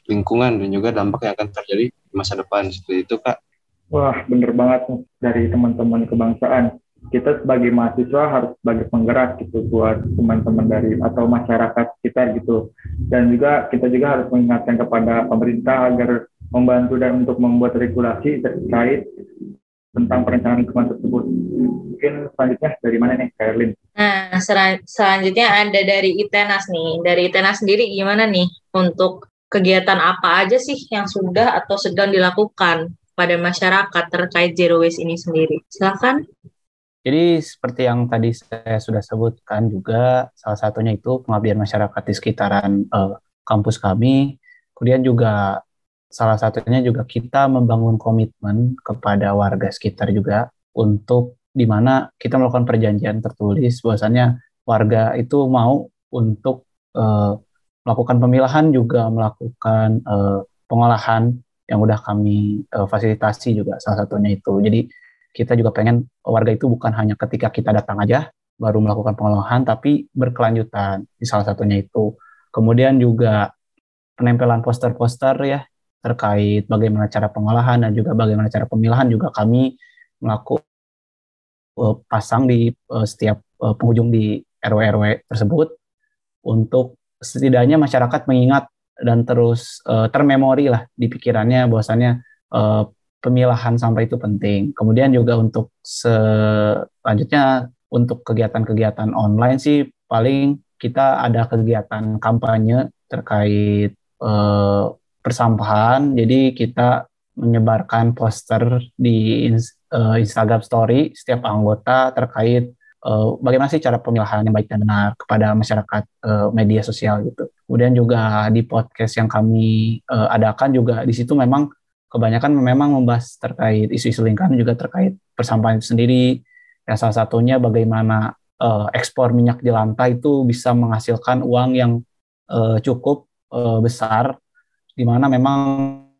lingkungan dan juga dampak yang akan terjadi di masa depan seperti itu kak. Wah, bener banget dari teman-teman kebangsaan. Kita sebagai mahasiswa harus sebagai penggerak gitu buat teman-teman dari atau masyarakat sekitar gitu. Dan juga kita juga harus mengingatkan kepada pemerintah agar membantu dan untuk membuat regulasi terkait tentang perencanaan lingkungan tersebut. Mungkin selanjutnya dari mana nih, Kairlin? Nah, selanjutnya ada dari ITENAS nih. Dari ITENAS sendiri gimana nih untuk kegiatan apa aja sih yang sudah atau sedang dilakukan pada masyarakat terkait zero waste ini sendiri? Silakan. Jadi seperti yang tadi saya sudah sebutkan juga salah satunya itu pengabdian masyarakat di sekitaran uh, kampus kami. Kemudian juga salah satunya juga kita membangun komitmen kepada warga sekitar juga untuk di mana kita melakukan perjanjian tertulis bahwasannya warga itu mau untuk uh, melakukan pemilahan juga melakukan uh, pengolahan yang udah kami uh, fasilitasi juga salah satunya itu. Jadi kita juga pengen warga itu bukan hanya ketika kita datang aja baru melakukan pengolahan tapi berkelanjutan di salah satunya itu. Kemudian juga penempelan poster-poster ya terkait bagaimana cara pengolahan dan juga bagaimana cara pemilahan juga kami melakukan uh, pasang di uh, setiap uh, penghujung di RW-RW tersebut untuk setidaknya masyarakat mengingat dan terus uh, termemori lah di pikirannya bahwasannya uh, pemilahan sampah itu penting. Kemudian juga untuk selanjutnya untuk kegiatan-kegiatan online sih paling kita ada kegiatan kampanye terkait uh, persampahan. Jadi kita menyebarkan poster di uh, Instagram Story setiap anggota terkait uh, bagaimana sih cara pemilahan yang baik dan benar kepada masyarakat uh, media sosial gitu. Kemudian juga di podcast yang kami uh, adakan juga di situ memang kebanyakan memang membahas terkait isu-isu lingkungan juga terkait persampahan itu sendiri. Ya salah satunya bagaimana uh, ekspor minyak jelantah itu bisa menghasilkan uang yang uh, cukup uh, besar di mana memang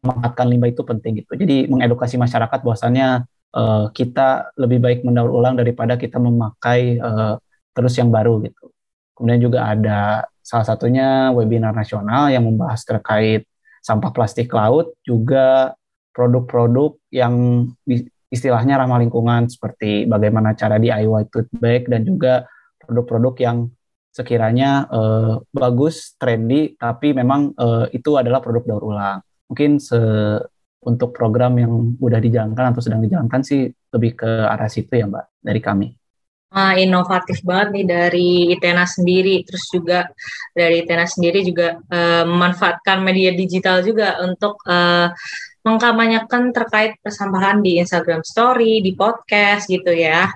memanfaatkan limbah itu penting gitu. Jadi mengedukasi masyarakat bahwasannya uh, kita lebih baik mendaur ulang daripada kita memakai uh, terus yang baru gitu. Kemudian juga ada salah satunya webinar nasional yang membahas terkait sampah plastik laut, juga produk-produk yang istilahnya ramah lingkungan seperti bagaimana cara DIY tote bag dan juga produk-produk yang sekiranya uh, bagus, trendy, tapi memang uh, itu adalah produk daur ulang. Mungkin se untuk program yang sudah dijalankan atau sedang dijalankan sih lebih ke arah situ ya Mbak dari kami. Ah, inovatif banget nih dari Itena sendiri, terus juga dari Itena sendiri juga uh, memanfaatkan media digital juga untuk uh, mengkampanyekan terkait persampahan di Instagram Story, di podcast gitu ya.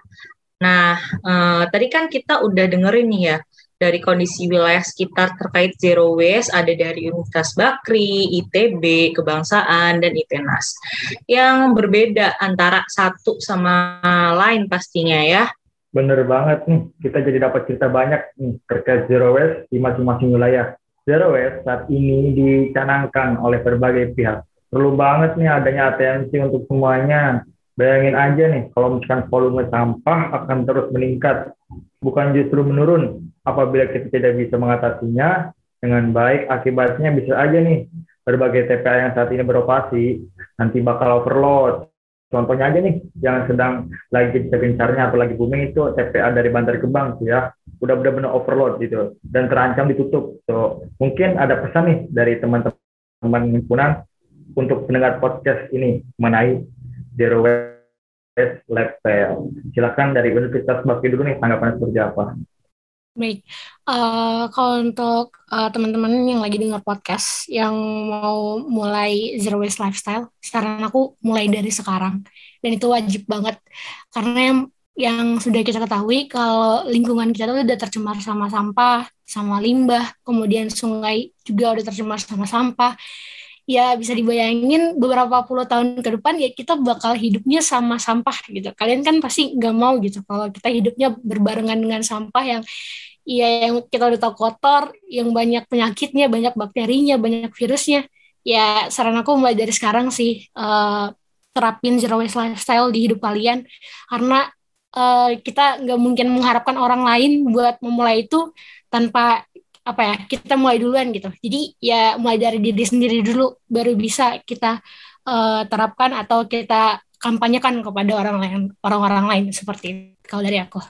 Nah, uh, tadi kan kita udah dengerin nih ya dari kondisi wilayah sekitar terkait zero waste ada dari Universitas Bakri, ITB, Kebangsaan, dan ITENAS. Yang berbeda antara satu sama lain pastinya ya. Bener banget nih, kita jadi dapat cerita banyak nih terkait zero waste di masing-masing wilayah. Zero waste saat ini dicanangkan oleh berbagai pihak. Perlu banget nih adanya atensi untuk semuanya. Bayangin aja nih, kalau misalkan volume sampah akan terus meningkat, bukan justru menurun, apabila kita tidak bisa mengatasinya dengan baik, akibatnya bisa aja nih berbagai TPA yang saat ini beroperasi nanti bakal overload. Contohnya aja nih, yang sedang lagi gencar-gencarnya atau lagi booming itu TPA dari Bantar Gebang ya, udah benar-benar overload gitu dan terancam ditutup. So mungkin ada pesan nih dari teman-teman himpunan untuk pendengar podcast ini mengenai zero waste lifestyle. Silakan dari Universitas Bakti dulu nih tanggapannya seperti apa? Baik, uh, kalau untuk uh, teman-teman yang lagi dengar podcast yang mau mulai zero waste lifestyle, saran aku mulai dari sekarang. Dan itu wajib banget karena yang, yang sudah kita ketahui kalau lingkungan kita tuh udah tercemar sama sampah, sama limbah, kemudian sungai juga udah tercemar sama sampah ya bisa dibayangin beberapa puluh tahun ke depan ya kita bakal hidupnya sama sampah gitu. Kalian kan pasti nggak mau gitu kalau kita hidupnya berbarengan dengan sampah yang ya yang kita udah tahu kotor, yang banyak penyakitnya, banyak bakterinya, banyak virusnya. Ya saran aku mulai dari sekarang sih uh, terapin zero waste lifestyle di hidup kalian karena uh, kita nggak mungkin mengharapkan orang lain buat memulai itu tanpa apa ya kita mulai duluan gitu. Jadi ya mulai dari diri sendiri dulu baru bisa kita uh, terapkan atau kita kampanyekan kepada orang lain orang-orang lain seperti itu kalau dari aku.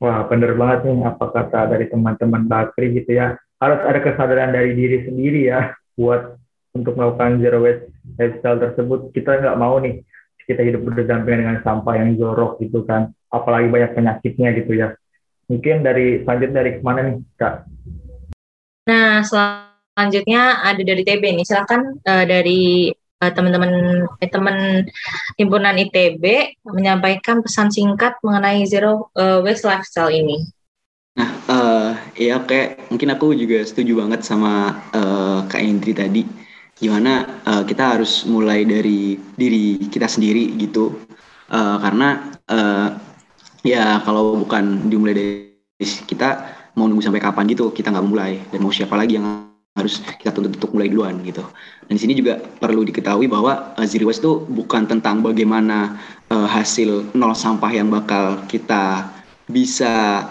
Wah bener banget nih apa kata dari teman-teman Bakri gitu ya. Harus ada kesadaran dari diri sendiri ya buat untuk melakukan zero waste lifestyle tersebut. Kita nggak mau nih kita hidup berdampingan dengan sampah yang jorok gitu kan, apalagi banyak penyakitnya gitu ya. Mungkin dari selanjutnya dari ke mana nih kak? Nah selanjutnya ada dari TB nih, silakan uh, dari uh, teman-teman eh, teman himpunan ITB menyampaikan pesan singkat mengenai zero uh, waste lifestyle ini. Nah, uh, ya kayak mungkin aku juga setuju banget sama uh, Kak Indri tadi. Gimana uh, kita harus mulai dari diri kita sendiri gitu. Uh, karena uh, ya kalau bukan dimulai dari kita mau nunggu sampai kapan gitu kita nggak mulai dan mau siapa lagi yang harus kita tuntut untuk mulai duluan gitu. Dan di sini juga perlu diketahui bahwa uh, zero waste itu bukan tentang bagaimana uh, hasil nol sampah yang bakal kita bisa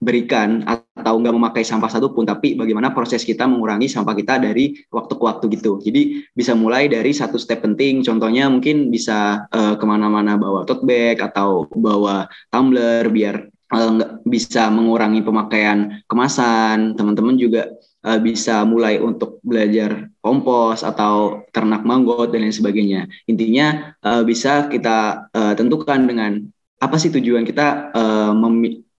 berikan atau nggak memakai sampah satupun, tapi bagaimana proses kita mengurangi sampah kita dari waktu ke waktu gitu. Jadi bisa mulai dari satu step penting, contohnya mungkin bisa uh, ke mana-mana bawa tote bag atau bawa tumbler biar uh, bisa mengurangi pemakaian kemasan. Teman-teman juga uh, bisa mulai untuk belajar kompos atau ternak manggot dan lain sebagainya. Intinya uh, bisa kita uh, tentukan dengan apa sih tujuan kita uh,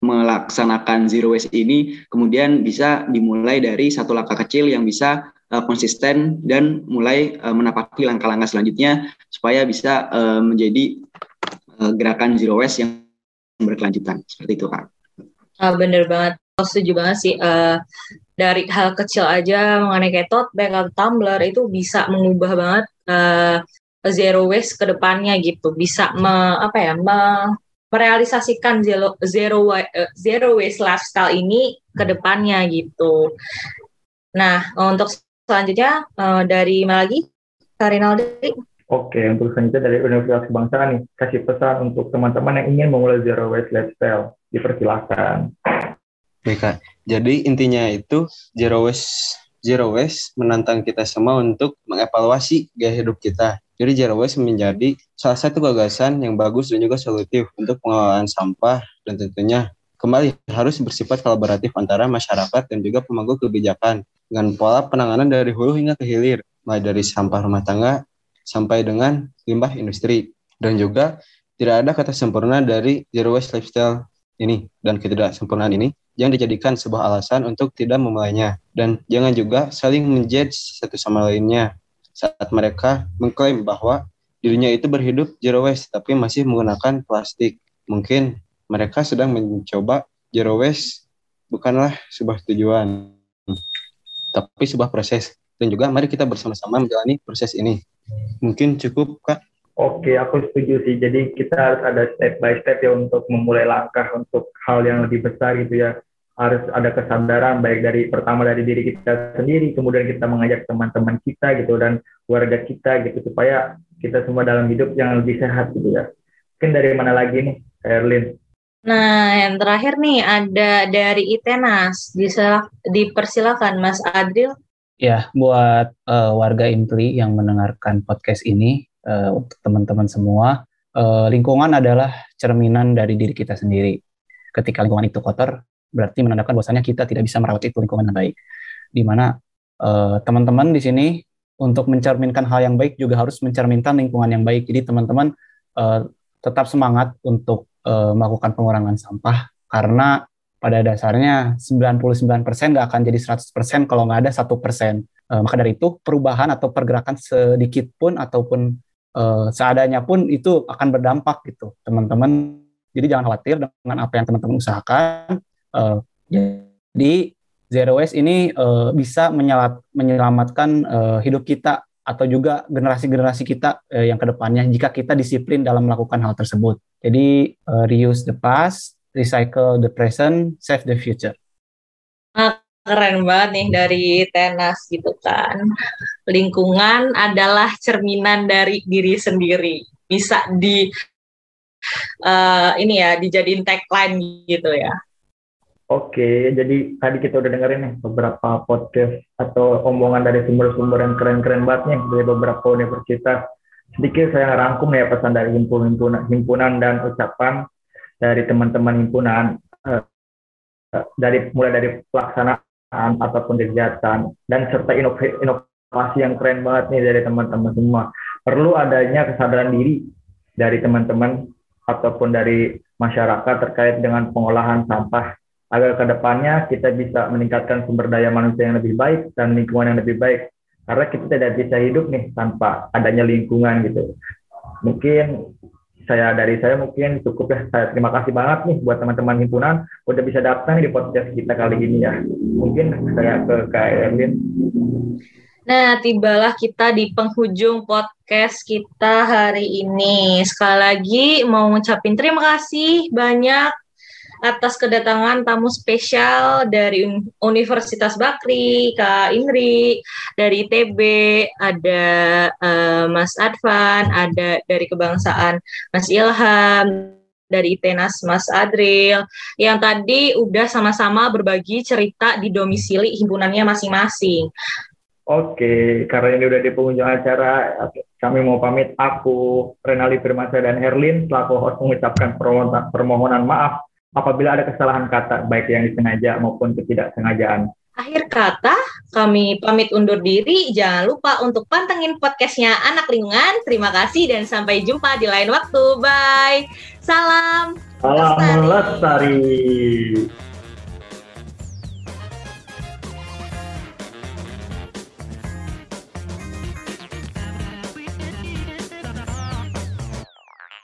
melaksanakan zero waste ini kemudian bisa dimulai dari satu langkah kecil yang bisa uh, konsisten dan mulai uh, menapaki langkah-langkah selanjutnya supaya bisa uh, menjadi uh, gerakan zero waste yang berkelanjutan seperti itu kak. Uh, bener banget, setuju banget sih. Uh, dari hal kecil aja mengenai kayak tote bag atau tumbler itu bisa mengubah banget uh, zero waste ke depannya gitu. Bisa me, apa ya, me, merealisasikan zero zero eh, zero waste lifestyle ini ke depannya gitu. Nah, untuk selanjutnya uh, dari mana lagi? Karinaldi. Oke, untuk selanjutnya dari Universitas Kebangsaan nih, kasih pesan untuk teman-teman yang ingin memulai zero waste lifestyle. Dipersilahkan. Oke, Kak. Jadi intinya itu zero waste zero waste menantang kita semua untuk mengevaluasi gaya hidup kita jadi zero waste menjadi salah satu gagasan yang bagus dan juga solutif untuk pengelolaan sampah dan tentunya kembali harus bersifat kolaboratif antara masyarakat dan juga pemangku kebijakan dengan pola penanganan dari hulu hingga ke hilir, mulai dari sampah rumah tangga sampai dengan limbah industri. Dan juga tidak ada kata sempurna dari zero waste lifestyle ini dan ketidaksempurnaan ini yang dijadikan sebuah alasan untuk tidak memulainya. Dan jangan juga saling menjudge satu sama lainnya saat mereka mengklaim bahwa dirinya itu berhidup zero waste tapi masih menggunakan plastik. Mungkin mereka sedang mencoba zero waste bukanlah sebuah tujuan, tapi sebuah proses. Dan juga mari kita bersama-sama menjalani proses ini. Mungkin cukup, Kak? Oke, aku setuju sih. Jadi kita harus ada step by step ya untuk memulai langkah untuk hal yang lebih besar gitu ya harus ada kesadaran baik dari pertama dari diri kita sendiri kemudian kita mengajak teman-teman kita gitu dan warga kita gitu supaya kita semua dalam hidup yang lebih sehat gitu ya mungkin dari mana lagi nih Erlin Nah, yang terakhir nih ada dari Itenas. dipersilakan Mas Adril. Ya, buat uh, warga Impli yang mendengarkan podcast ini, uh, untuk teman-teman semua, uh, lingkungan adalah cerminan dari diri kita sendiri. Ketika lingkungan itu kotor, berarti menandakan bahwasanya kita tidak bisa merawat itu lingkungan yang baik. Di mana uh, teman-teman di sini untuk mencerminkan hal yang baik juga harus mencerminkan lingkungan yang baik. Jadi teman-teman uh, tetap semangat untuk uh, melakukan pengurangan sampah karena pada dasarnya 99% nggak akan jadi 100% kalau nggak ada satu persen. Uh, maka dari itu perubahan atau pergerakan sedikit pun ataupun uh, seadanya pun itu akan berdampak gitu teman-teman. Jadi jangan khawatir dengan apa yang teman-teman usahakan. Uh, jadi zero waste ini uh, bisa menyelat, menyelamatkan uh, hidup kita atau juga generasi-generasi kita uh, yang ke depannya jika kita disiplin dalam melakukan hal tersebut. Jadi uh, reuse the past, recycle the present, save the future. Ah, keren banget nih dari Tenas gitu kan. Lingkungan adalah cerminan dari diri sendiri. Bisa di uh, ini ya dijadiin tagline gitu ya. Oke, jadi tadi kita udah dengerin nih beberapa podcast atau omongan dari sumber-sumber yang keren-keren banget nih dari beberapa universitas. Sedikit saya rangkum ya pesan dari himpunan, himpunan dan ucapan dari teman-teman himpunan eh, dari mulai dari pelaksanaan ataupun kegiatan dan serta inovasi yang keren banget nih dari teman-teman semua. Perlu adanya kesadaran diri dari teman-teman ataupun dari masyarakat terkait dengan pengolahan sampah agar ke depannya kita bisa meningkatkan sumber daya manusia yang lebih baik dan lingkungan yang lebih baik karena kita tidak bisa hidup nih tanpa adanya lingkungan gitu mungkin saya dari saya mungkin cukup ya. Saya terima kasih banget nih buat teman-teman himpunan udah bisa datang di podcast kita kali ini ya. Mungkin saya ke Kak Erwin. Nah, tibalah kita di penghujung podcast kita hari ini. Sekali lagi mau ngucapin terima kasih banyak atas kedatangan tamu spesial dari Universitas Bakri, Kak Indri, dari TB, ada uh, Mas Advan, ada dari kebangsaan Mas Ilham, dari Tenas Mas Adril, yang tadi udah sama-sama berbagi cerita di domisili himpunannya masing-masing. Oke, karena ini udah di pengunjung acara, kami mau pamit. Aku, Renali Firmansyah dan Herlin, selaku host mengucapkan permohonan maaf apabila ada kesalahan kata baik yang disengaja maupun ketidaksengajaan. Akhir kata, kami pamit undur diri. Jangan lupa untuk pantengin podcastnya Anak Lingkungan. Terima kasih dan sampai jumpa di lain waktu. Bye. Salam. Salam lestari. lestari.